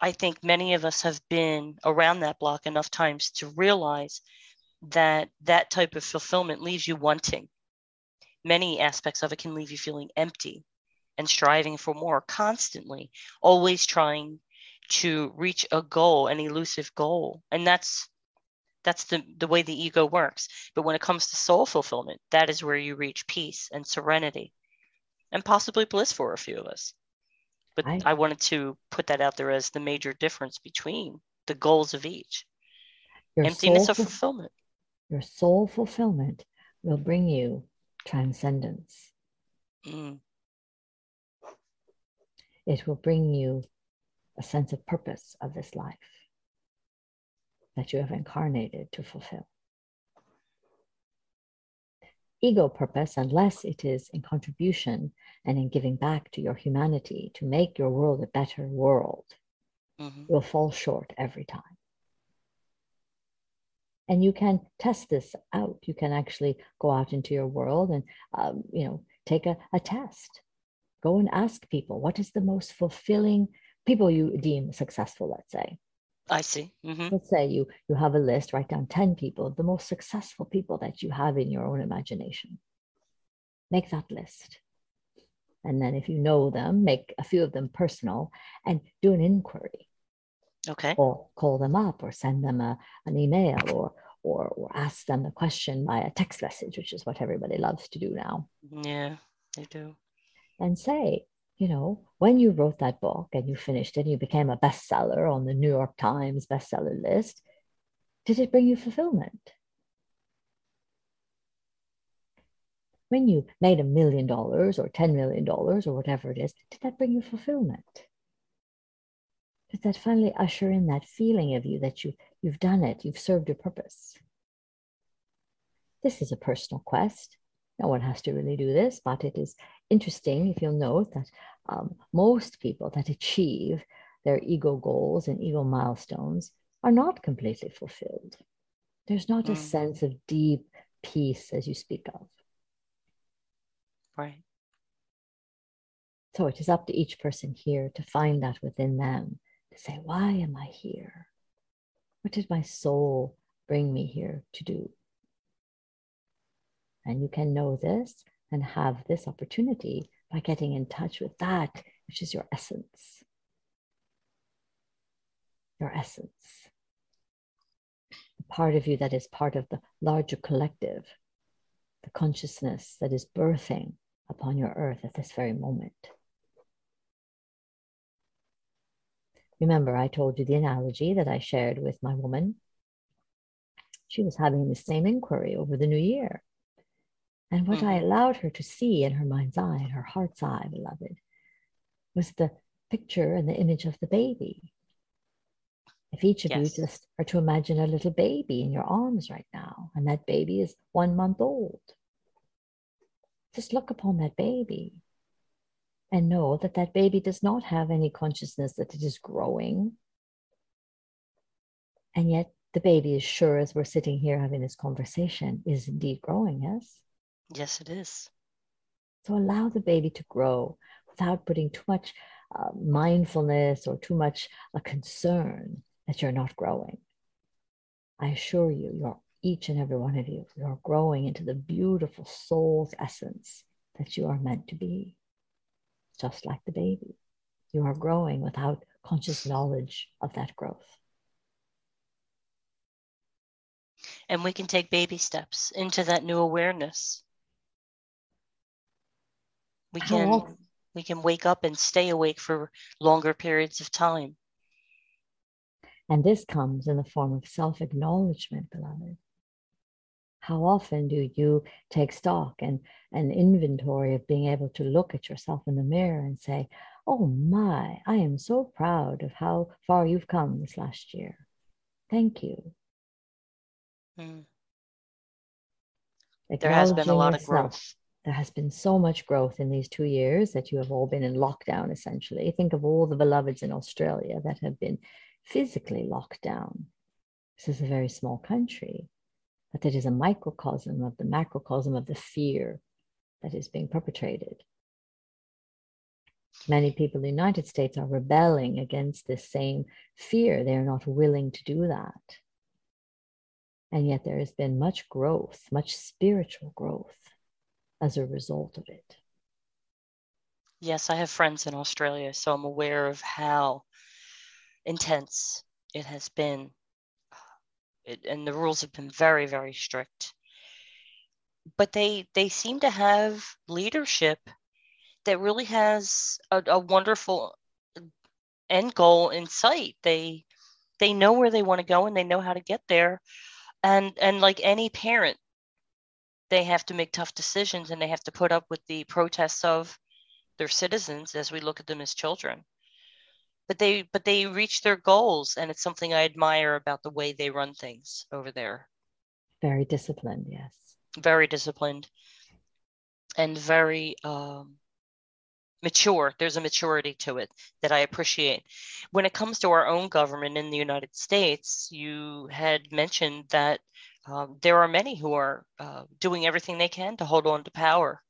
I think many of us have been around that block enough times to realize that that type of fulfillment leaves you wanting. Many aspects of it can leave you feeling empty and striving for more constantly, always trying to reach a goal, an elusive goal. And that's that's the, the way the ego works. But when it comes to soul fulfillment, that is where you reach peace and serenity and possibly bliss for a few of us. But I- I wanted to put that out there as the major difference between the goals of each. Emptiness of fulfillment. your soul fulfillment will bring you transcendence. Mm, It will bring you a sense of purpose of this life that you have incarnated to fulfill. Ego purpose, unless it is in contribution and in giving back to your humanity to make your world a better world, mhm. will fall short every time. And you can test this out. You can actually go out into your world and, um, you know, take a, a test. Go and ask people what is the most fulfilling people you deem successful, let's say. I see. hmm Let's say you you have a list, write down 10 people, the most successful people that you have in your own imagination. Make that list. And then if you know them, make a few of them personal and do an inquiry Okay. or call them up or send them a, an email or, or or ask them a question via text message, which is what everybody loves to do now. Yeah, they do. And say, you know, when you wrote that book and you finished it and you became a bestseller on the New York Times bestseller list, did it bring you fulfillment? When you made a million dollars or $10 million or whatever it is, did that bring you fulfillment? Did that finally usher in that feeling of you that you, you've done it, you've served your purpose? This is a personal quest. No one has to really do this, but it is interesting if you'll note that um, most people that achieve their ego goals and ego milestones are not completely fulfilled. There's not a Mm. sense of deep peace as you speak of. Right. So it is up to each person here to find that within them to say, why am I here? What did my soul bring me here to do? And you can know this and have this opportunity by getting in touch with that, which is your essence. Your essence. The part of you that is part of the larger collective, the consciousness that is birthing upon your earth at this very moment. Remember, I told you the analogy that I shared with my woman. She was having the same inquiry over the new year. And what I Mhm. allowed her to see in her mind's eye, in her heart's eye, beloved, was the picture and the image of the baby. If each of Yes. you just are to imagine a little baby in your arms right now, and that baby is one month old, just look upon that baby and know that that baby does not have any consciousness that it is growing. And yet, the baby is sure, as we're sitting here having this conversation, is indeed growing, yes? Yes, it is. So allow the baby to grow without putting too much uh, mindfulness or too much a concern that you're not growing. I assure you, you're each and every one of you, you're growing into the beautiful soul's essence that you are meant to be, just like the baby. You are growing without conscious knowledge of that growth. And we can take baby steps into that new awareness. We can often- we can wake up and stay awake for longer periods of time. And this comes in the form of self acknowledgement, beloved. How often do you take stock and an inventory of being able to look at yourself in the mirror and say, Oh my, I am so proud of how far you've come this last year. Thank you. Mm. There has been a lot of yourself. growth. There has been so much growth in these two years that you have all been in lockdown, essentially. Think of all the beloveds in Australia that have been physically locked down. This is a very small country, but it is a microcosm of the macrocosm of the fear that is being perpetrated. Many people in the United States are rebelling against this same fear. They are not willing to do that. And yet there has been much growth, much spiritual growth as a result of it. Yes, I have friends in Australia, so I'm aware of how intense it has been. It, and the rules have been very, very strict. But they they seem to have leadership that really has a, a wonderful end goal in sight. They they know where they want to go and they know how to get there. And and like any parent, they have to make tough decisions and they have to put up with the protests of their citizens as we look at them as children. But they but they reach their goals and it's something i admire about the way they run things over there. Very disciplined, yes. very disciplined and very um, mature. There's a maturity to it that i appreciate. When it comes to our own government in the united states you had mentioned that um, there are many who are uh, doing everything they can to hold on to power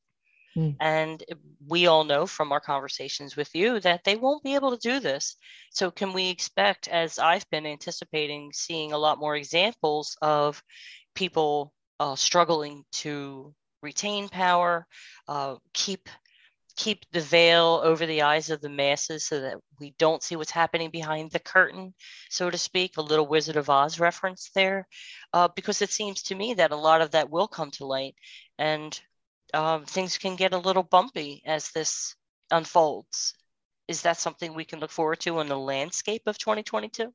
Mm. And we all know from our conversations with you that they won't be able to do this. So, can we expect, as I've been anticipating, seeing a lot more examples of people uh, struggling to retain power, uh, keep keep the veil over the eyes of the masses so that we don't see what's happening behind the curtain, so to speak, a little Wizard of Oz reference there, uh, because it seems to me that a lot of that will come to light. And um, things can get a little bumpy as this unfolds. Is that something we can look forward to in the landscape of 2022?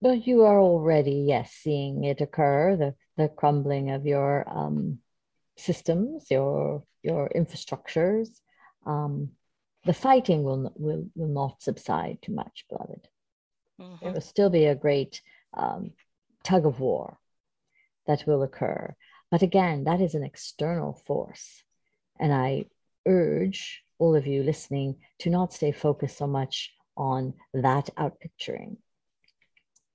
Well, you are already, yes, seeing it occur, the, the crumbling of your um, systems, your your infrastructures. Um, the fighting will, will will not subside too much, beloved. Mhm. There will still be a great um, tug of war that will occur. But again, that is an external force. And I urge all of you listening to not stay focused so much on that outpicturing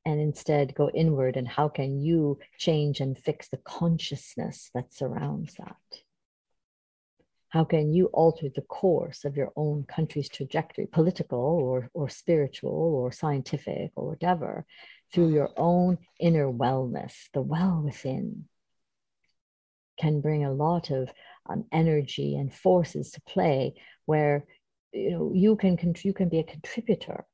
and instead go inward and how can you change and fix the consciousness that surrounds that? How can you alter the course of your own country's trajectory political or, or spiritual or scientific or whatever through your own inner wellness the well within? Can bring a lot of um, energy and forces to play where you know you can you can be a contributor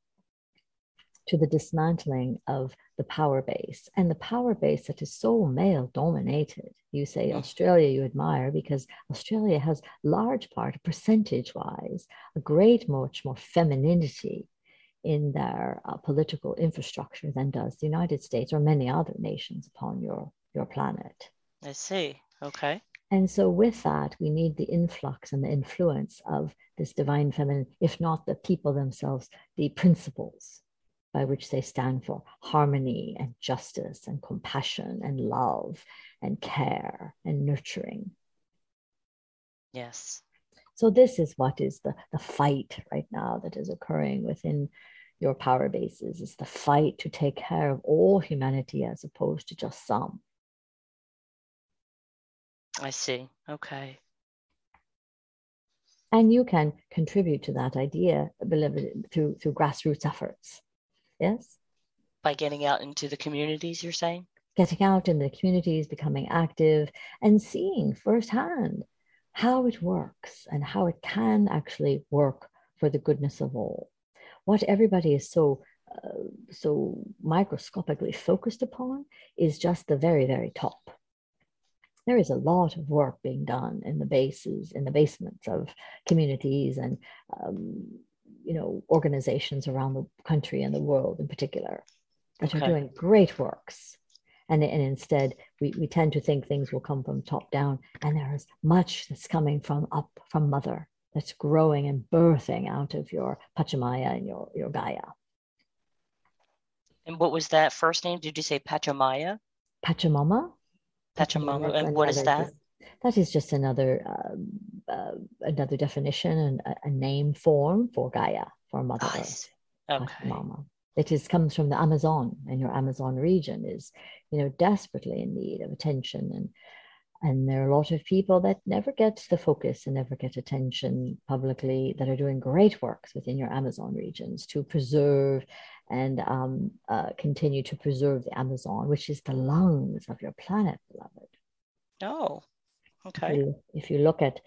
to the dismantling of the power base. And the power base that is so male dominated you say mm. australia you admire because australia has large part percentage wise a great much more femininity in their uh, political infrastructure than does the united states or many other nations upon your your planet. I see. Okay. And so, with that, we need the influx and the influence of this divine feminine, if not the people themselves, the principles by which they stand for harmony and justice and compassion and love and care and nurturing. Yes. So, this is what is the, the fight right now that is occurring within your power bases is the fight to take care of all humanity as opposed to just some. I see. Okay. And you can contribute to that idea, beloved, through through grassroots efforts. Yes. By getting out into the communities, you're saying? Getting out in the communities, becoming active, and seeing firsthand how it works and how it can actually work for the goodness of all. What everybody is so uh, so microscopically focused upon is just the very very top there is a lot of work being done in the bases, in the basements of communities and um, you know organizations around the country and the world in particular that okay. are doing great works. And, and instead, we, we tend to think things will come from top down, and there is much that's coming from up from mother that's growing and birthing out of your Pachamaya and your, your Gaia. And what was that first name? Did you say Pachamaya? Pachamama. Pachamama, and what is that? That is just another uh, uh, another definition and a, a, name form for Gaia, for Mother Earth. Okay. Pachamama. It is comes from the Amazon, and your Amazon region is, you know, desperately in need of attention and and there are a lot of people that never get the focus and never get attention publicly that are doing great works within your Amazon regions to preserve and um, uh, continue to preserve the Amazon, which is the lungs of your planet, beloved. Oh, okay. If you, if you look at,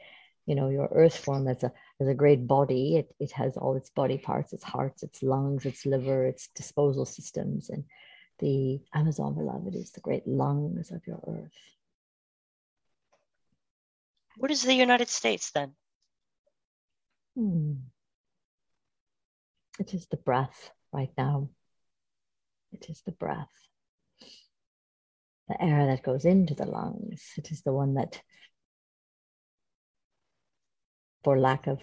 you know, your Earth form as a as a great body, it it has all its body parts, its hearts, its lungs, its liver, its disposal systems, and the Amazon, beloved, is the great lungs of your Earth. What is the United States then? Hmm. It is the breath right now. It is the breath, the air that goes into the lungs. It is the one that, for lack of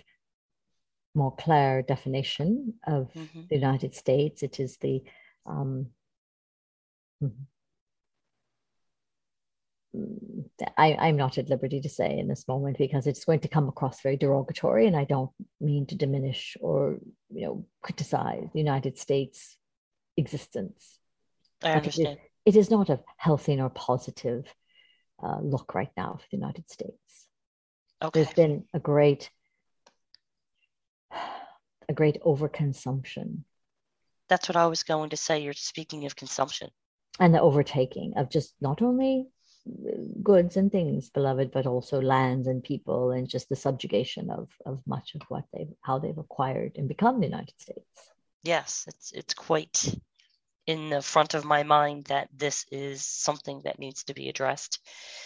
more clear definition of mm-hmm. the United States, it is the um, hmm. I, I'm not at liberty to say in this moment because it's going to come across very derogatory, and I don't mean to diminish or you know criticize the United States' existence. I understand. It, it is not a healthy nor positive uh, look right now for the United States. Okay. There's been a great, a great overconsumption. That's what I was going to say. You're speaking of consumption and the overtaking of just not only goods and things, beloved, but also lands and people, and just the subjugation of of much of what they how they've acquired and become the United States. Yes, it's it's quite in the front of my mind that this is something that needs to be addressed.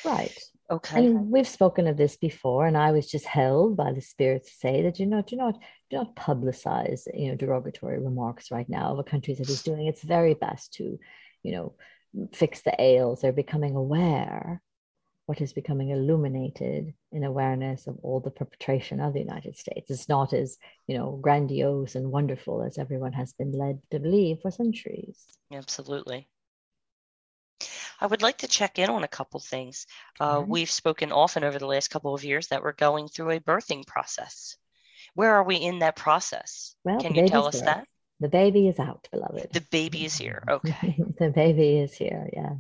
Right. Okay. And we've spoken of this before, and I was just held by the spirit to say that you know, do not do not publicize you know derogatory remarks right now of a country that is doing its very best to, you know, fix the ails. They're becoming aware what is becoming illuminated in awareness of all the perpetration of the United States. It's not as, you know, grandiose and wonderful as everyone has been led to believe for centuries. Absolutely. I would like to check in on a couple things. Uh, mm-hmm. We've spoken often over the last couple of years that we're going through a birthing process. Where are we in that process? Well, Can you tell us there. that? The baby is out, beloved. The baby is here. Okay. (laughs) the baby is here, yes.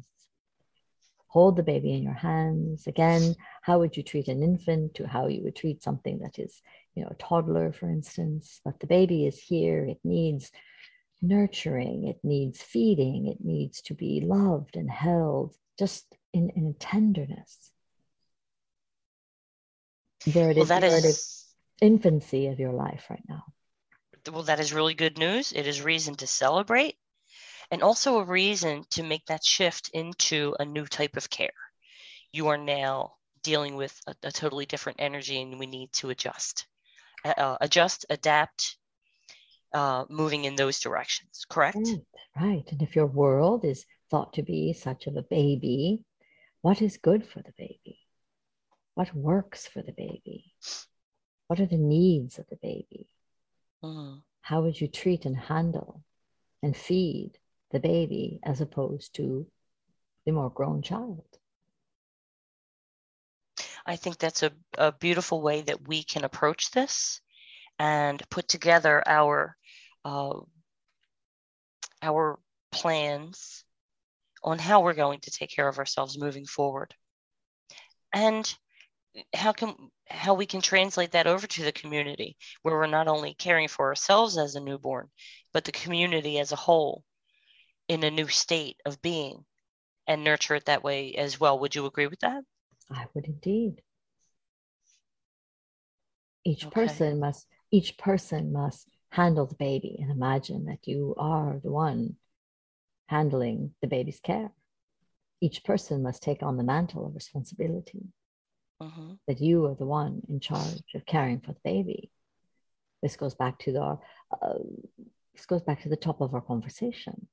Hold the baby in your hands. Again, how would you treat an infant to how you would treat something that is, you know, a toddler, for instance? But the baby is here. It needs nurturing, it needs feeding, it needs to be loved and held just in, in tenderness. There it Well, is. that is infancy of your life right now. well, that is really good news. It is reason to celebrate and also a reason to make that shift into a new type of care. You are now dealing with a, a totally different energy and we need to adjust, uh, uh, adjust, adapt, uh, moving in those directions, correct? Right, right. And if your world is thought to be such of a baby, what is good for the baby? What works for the baby? What are the needs of the baby? Mhm. How would you treat and handle and feed the baby as opposed to the more grown child? I think that's a, a beautiful way that we can approach this and put together our uh, our plans on how we're going to take care of ourselves moving forward and how can how we can translate that over to the community where we're not only caring for ourselves as a newborn but the community as a whole in a new state of being and nurture it that way as well would you agree with that I would indeed. Each Okay. person must each person must handle the baby and imagine that you are the one handling the baby's care. Each person must take on the mantle of responsibility hmm that you are the one in charge of caring for the baby. This goes back to the uh, this goes back to the top of our conversation.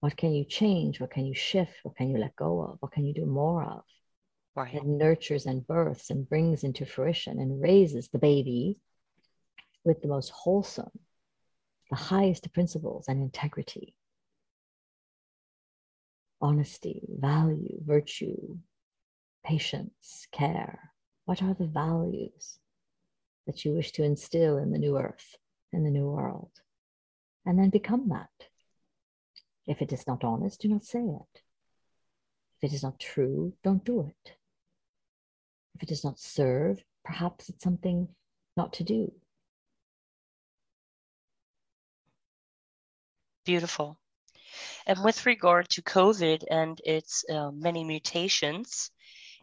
What can you change? What can you shift? What can you let go of? What can you do more of? right that nurtures and births and brings into fruition and raises the baby with the most wholesome, the highest principles and integrity, honesty, value, virtue, patience, care. What are the values that you wish to instill in the new earth, in the new world? And then become that. If it is not honest, do not say it. If it is not true, don't do it. If it does not serve, perhaps it's something not to do. Beautiful. And with regard to COVID and its uh, many mutations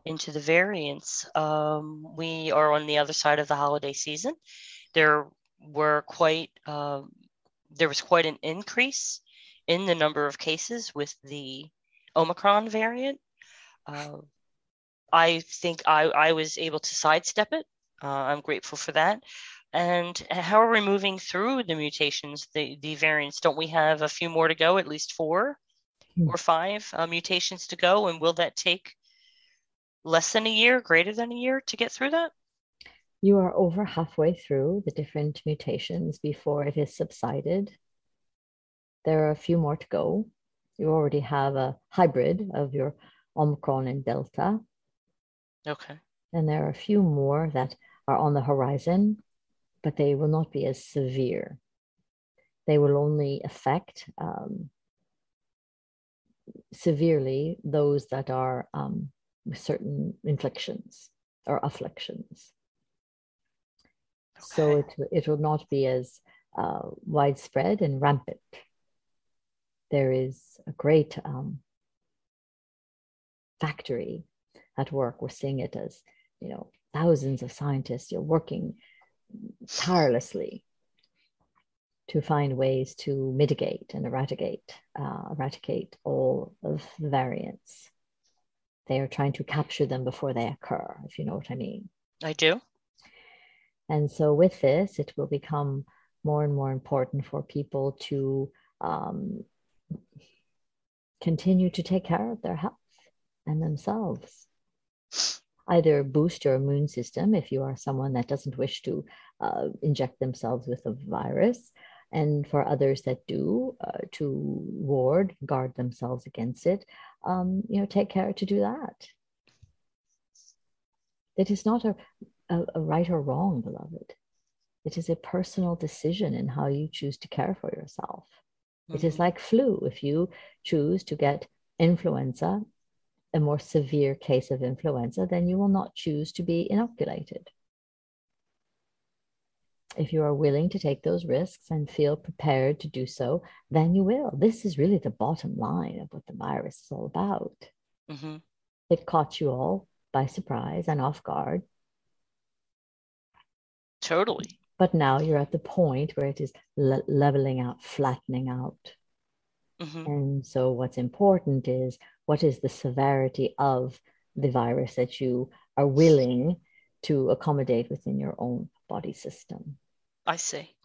into the variants, um, we are on the other side of the holiday season. There were quite uh, there was quite an increase in the number of cases with the Omicron variant. Uh, I think I, I was able to sidestep it. Uh, I'm grateful for that. And how are we moving through the mutations, the, the variants? Don't we have a few more to go, at least four Hmm. or five uh, mutations to go? And will that take less than a year, greater than a year to get through that? You are over halfway through the different mutations before it has subsided. There are a few more to go. You already have a hybrid of your Omicron and Delta, Okay. and there are a few more that are on the horizon, but they will not be as severe. They will only affect um, severely those that are um, with certain inflictions or afflictions. So it, it will not be as uh, widespread and rampant. There is a great um, factory at work. We're seeing it as, you know, thousands of scientists You're working tirelessly to find ways to mitigate and eradicate, uh, eradicate all of the variants. They are trying to capture them before they occur, if you know what I mean. I do. And so, with this, it will become more and more important for people to um, continue to take care of their health and themselves. Either boost your immune system if you are someone that doesn't wish to uh, inject themselves with a virus, and for others that do, uh, to ward, guard themselves against it, um, you know, take care to do that. It is not a, a, a right or wrong, beloved. It is a personal decision in how you choose to care for yourself. It is Mm-hmm. like flu. If you choose to get influenza, a more severe case of influenza, then you will not choose to be inoculated. If you are willing to take those risks and feel prepared to do so, then you will. This is really the bottom line of what the virus is all about. hmm It caught you all by surprise and off guard. Totally. But now you're at the point where it is le- leveling out, flattening out. hmm And so, what's important is what is the severity of the virus that you are willing to accommodate within your own body system. I see.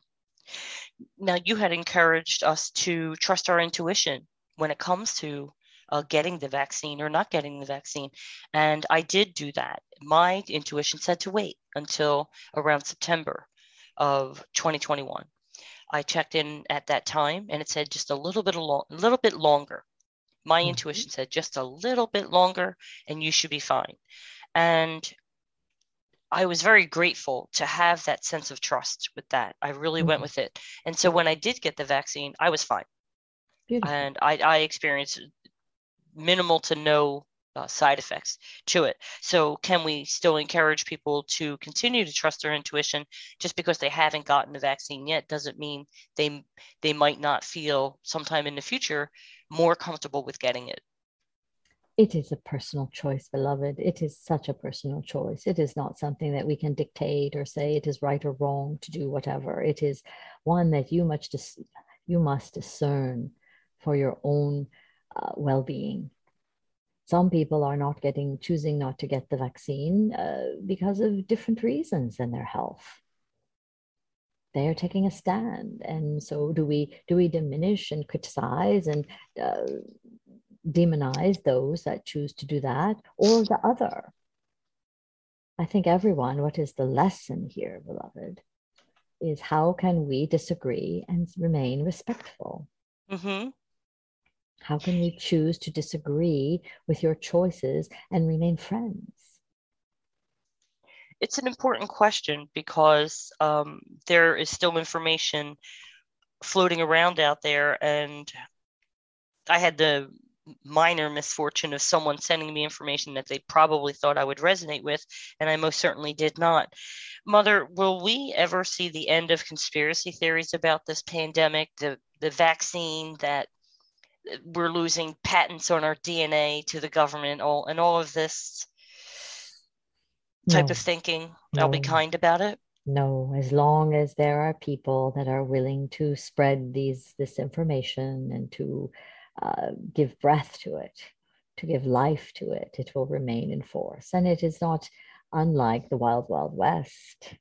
Now, you had encouraged us to trust our intuition when it comes to uh, getting the vaccine or not getting the vaccine. And I did do that. My intuition said to wait until around September of 2021. I checked in at that time and it said just a little bit a lo- little bit longer. My Mhm. intuition said just a little bit longer and you should be fine. And I was very grateful to have that sense of trust with that. I really went Mhm. with it. And so when I did get the vaccine, I was fine. Beautiful. And I, I experienced minimal to no uh, side effects to it. So, can we still encourage people to continue to trust their intuition just because they haven't gotten the vaccine yet? Doesn't mean they they might not feel sometime in the future more comfortable with getting it. It is a personal choice, beloved. It is such a personal choice. It is not something that we can dictate or say it is right or wrong to do whatever. It is one that you must dis- you must discern for your own uh, well-being. Some people are not getting choosing not to get the vaccine uh, because of different reasons than their health. They are taking a stand, and so do we. Do we diminish and criticize and uh, demonize those that choose to do that or the other. I think everyone, what is the lesson here, beloved, is how can we disagree and remain respectful? hmm How can we choose to disagree with your choices and remain friends? It's an important question because um, there is still information floating around out there, and I had the minor misfortune of someone sending me information that they probably thought I would resonate with, and I most certainly did not. Mother, will we ever see the end of conspiracy theories about this pandemic, the, the vaccine that we're losing patents on our DNA to the government, all and all of this type No. of thinking? I'll be kind about it. No, as long as there are people that are willing to spread these this information and to uh, give breath to it, to give life to it, it will remain in force. And it is not unlike the wild, wild west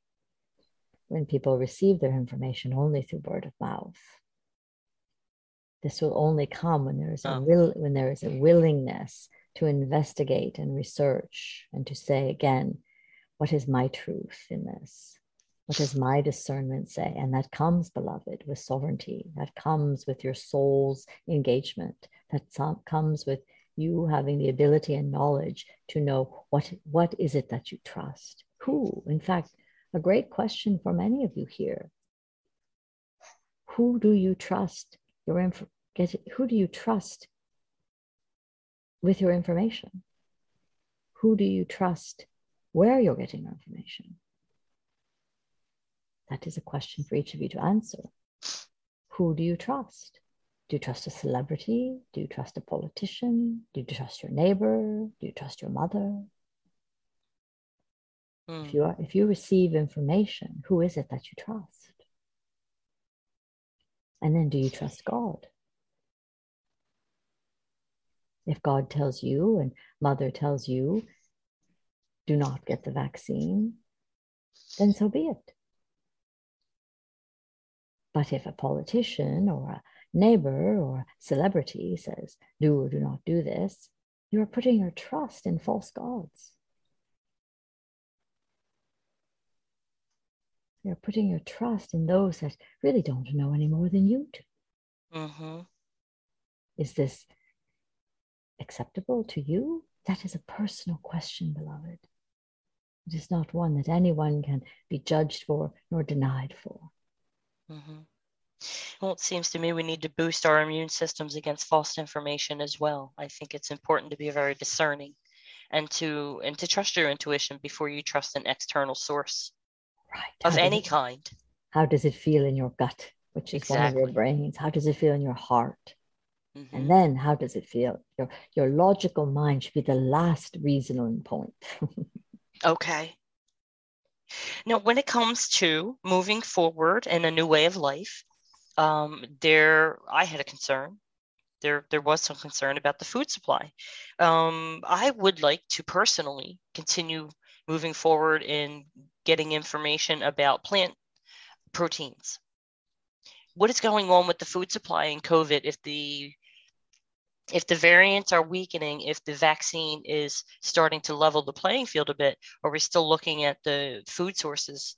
when people receive their information only through word of mouth. This will only come when there is a Oh. will when there is a willingness to investigate and research and to say again, what is my truth in this? What does my discernment say? And that comes, beloved, with sovereignty. That comes with your soul's engagement. That comes with you having the ability and knowledge to know what, what is it that you trust? Who? In fact, a great question for many of you here. Who do you trust your inf- get, who do you trust with your information? Who do you trust where you're getting your information? That is a question for each of you to answer. Who do you trust? Do you trust a celebrity? Do you trust a politician? Do you trust your neighbor? Do you trust your mother? Hmm. If you are, if you receive information, who is it that you trust? And then do you trust God? If God tells you and mother tells you, do not get the vaccine, then so be it. But if a politician or a neighbor or a celebrity says, do or do not do this, you are putting your trust in false gods. You're putting your trust in those that really don't know any more than you do. Mm-hmm. Is this acceptable to you? That is a personal question, beloved. It is not one that anyone can be judged for nor denied for. Mm-hmm. Well, it seems to me we need to boost our immune systems against false information as well. I think it's important to be very discerning and to and to trust your intuition before you trust an external source right. of any it, kind. How does it feel in your gut, which is one of your brains? How does it feel in your heart? Mhm. And then how does it feel? Your your logical mind should be the last reasoning point. (laughs) Okay. Now, when it comes to moving forward in a new way of life, um, there I had a concern. There, there was some concern about the food supply. Um, I would like to personally continue moving forward in getting information about plant proteins. What is going on with the food supply in COVID? If the if the variants are weakening, if the vaccine is starting to level the playing field a bit, are we still looking at the food sources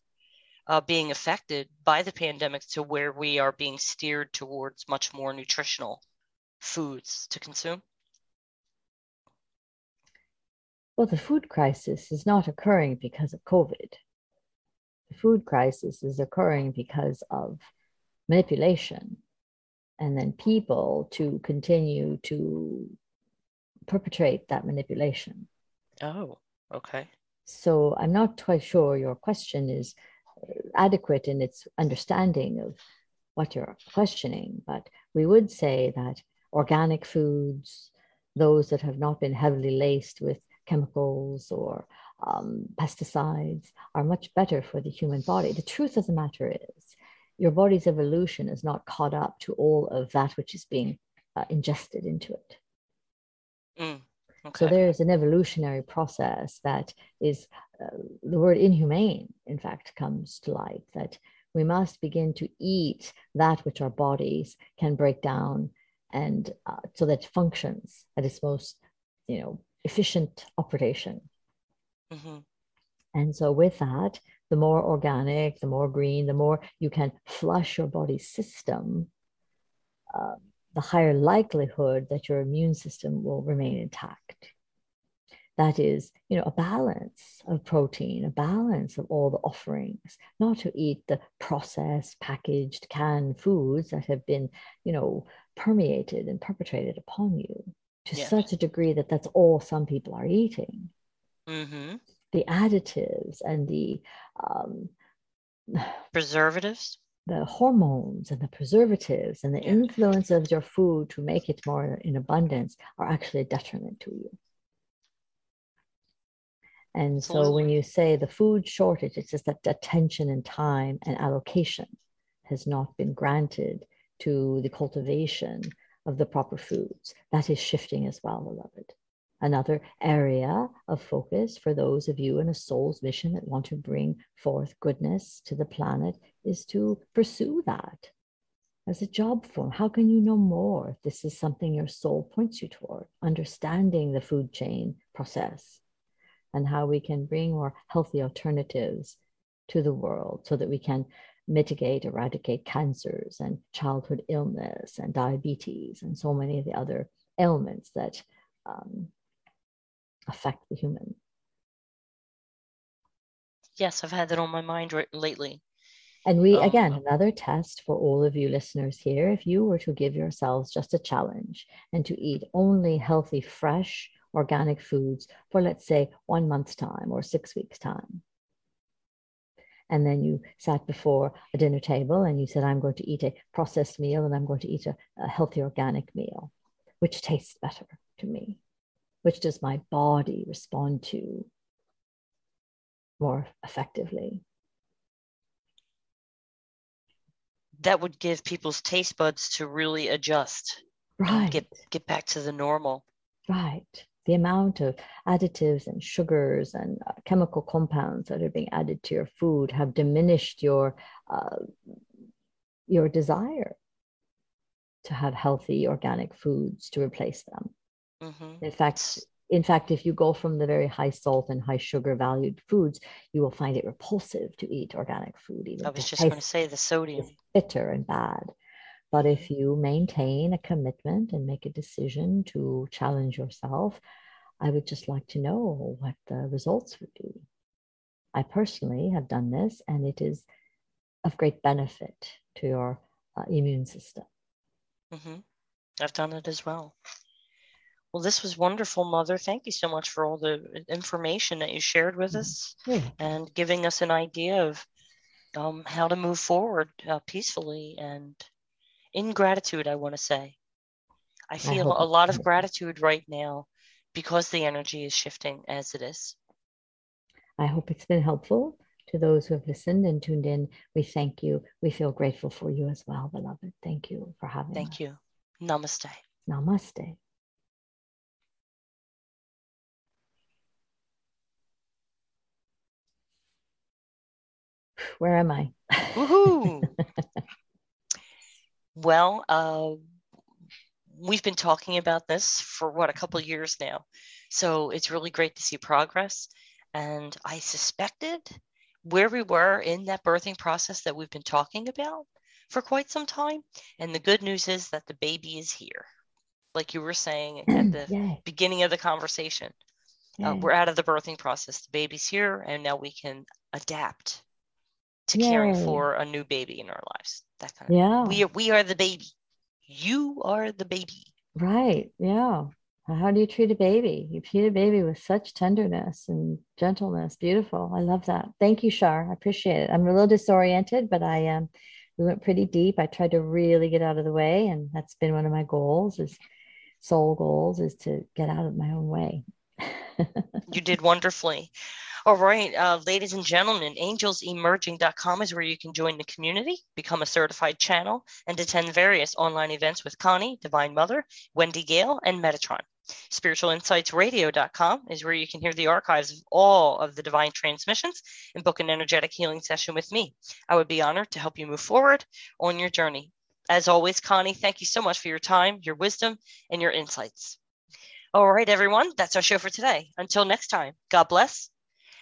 uh, being affected by the pandemic to where we are being steered towards much more nutritional foods to consume? Well, the food crisis is not occurring because of COVID. The food crisis is occurring because of manipulation and then people to continue to perpetrate that manipulation. Oh, okay. So I'm not quite sure your question is uh, adequate in its understanding of what you're questioning, but we would say that organic foods, those that have not been heavily laced with chemicals or um, pesticides, are much better for the human body. The truth of the matter is, your body's evolution is not caught up to all of that which is being uh, ingested into it. Mm, okay. So there's an evolutionary process that is uh, the word inhumane, in fact, comes to light that we must begin to eat that which our bodies can break down and uh, so that it functions at its most, you know, efficient operation. Mhm. And so, with that, the more organic, the more green, the more you can flush your body system, uh, the higher likelihood that your immune system will remain intact. That is, you know, a balance of protein, a balance of all the offerings, not to eat the processed, packaged, canned foods that have been, you know, permeated and perpetrated upon you to Yes. such a degree that that's all some people are eating Mhm. The additives and the um, (sighs) Preservatives. the hormones and the preservatives and the influence of your food to make it more in abundance are actually a detriment to you. And so when you say the food shortage, it's just that attention and time and allocation has not been granted to the cultivation of the proper foods. That is shifting as well, beloved. Another area of focus for those of you in a soul's mission that want to bring forth goodness to the planet is to pursue that as a job form. How can you know more this is something your soul points you toward? Understanding the food chain process and how we can bring more healthy alternatives to the world so that we can mitigate, eradicate cancers and childhood illness and diabetes and so many of the other ailments that um, affect the human. Yes, I've had that on my mind right, lately. And we, Um, again, another test for all of you listeners here. If you were to give yourselves just a challenge and to eat only healthy, fresh, organic foods for, let's say, one month's time or six weeks' time, and then you sat before a dinner table and you said, I'm going to eat a processed meal and I'm going to eat a, a healthy, organic meal, which tastes better to me? Which does my body respond to more effectively? That would give people's taste buds to really adjust Right. get get back to the normal. Right. The amount of additives and sugars and uh, chemical compounds that are being added to your food have diminished your uh, your desire to have healthy organic foods to replace them. Hmm In fact, in fact, if you go from the very high salt and high sugar valued foods, you will find it repulsive to eat organic food. Even I was just going to say the sodium. is bitter and bad. But if you maintain a commitment and make a decision to challenge yourself, I would just like to know what the results would be. I personally have done this, and it is of great benefit to your uh, immune system. Mm-hmm. I've done it as well. Well, this was wonderful, Mother. Thank you so much for all the information that you shared with Mm-hmm. us Yeah. and giving us an idea of um, how to move forward uh, peacefully and in gratitude, I want to say. I feel a lot of gratitude right now because the energy is shifting as it is. I hope it's been helpful to those who have listened and tuned in. We thank you. We feel grateful for you as well, beloved. Thank you for having us. Thank you. Namaste. Namaste. Where am I? Woohoo! (laughs) well, uh, we've been talking about this for what a couple of years now. So it's really great to see progress. And I suspected where we were in that birthing process that we've been talking about for quite some time. And the good news is that the baby is here. Like you were saying (clears throat) at the Yay. beginning of the conversation, uh, we're out of the birthing process. The baby's here, and now we can adapt to caring for a new baby in our lives. That kind of Yeah. we are we are the baby. You are the baby. Right. Yeah. How do you treat a baby? You treat a baby with such tenderness and gentleness. Beautiful. I love that. Thank you, Shar. I appreciate it. I'm a little disoriented, but I um we went pretty deep. I tried to really get out of the way, and that's been one of my goals is soul goals is to get out of my own way. (laughs) You did wonderfully. All right, uh, ladies and gentlemen, angelsemerging.com is where you can join the community, become a certified channel, and attend various online events with Connie, Divine Mother, Wendy Gale, and Metatron. SpiritualInsightsRadio.com is where you can hear the archives of all of the divine transmissions and book an energetic healing session with me. I would be honored to help you move forward on your journey. As always, Connie, thank you so much for your time, your wisdom, and your insights. All right, everyone, that's our show for today. Until next time, God bless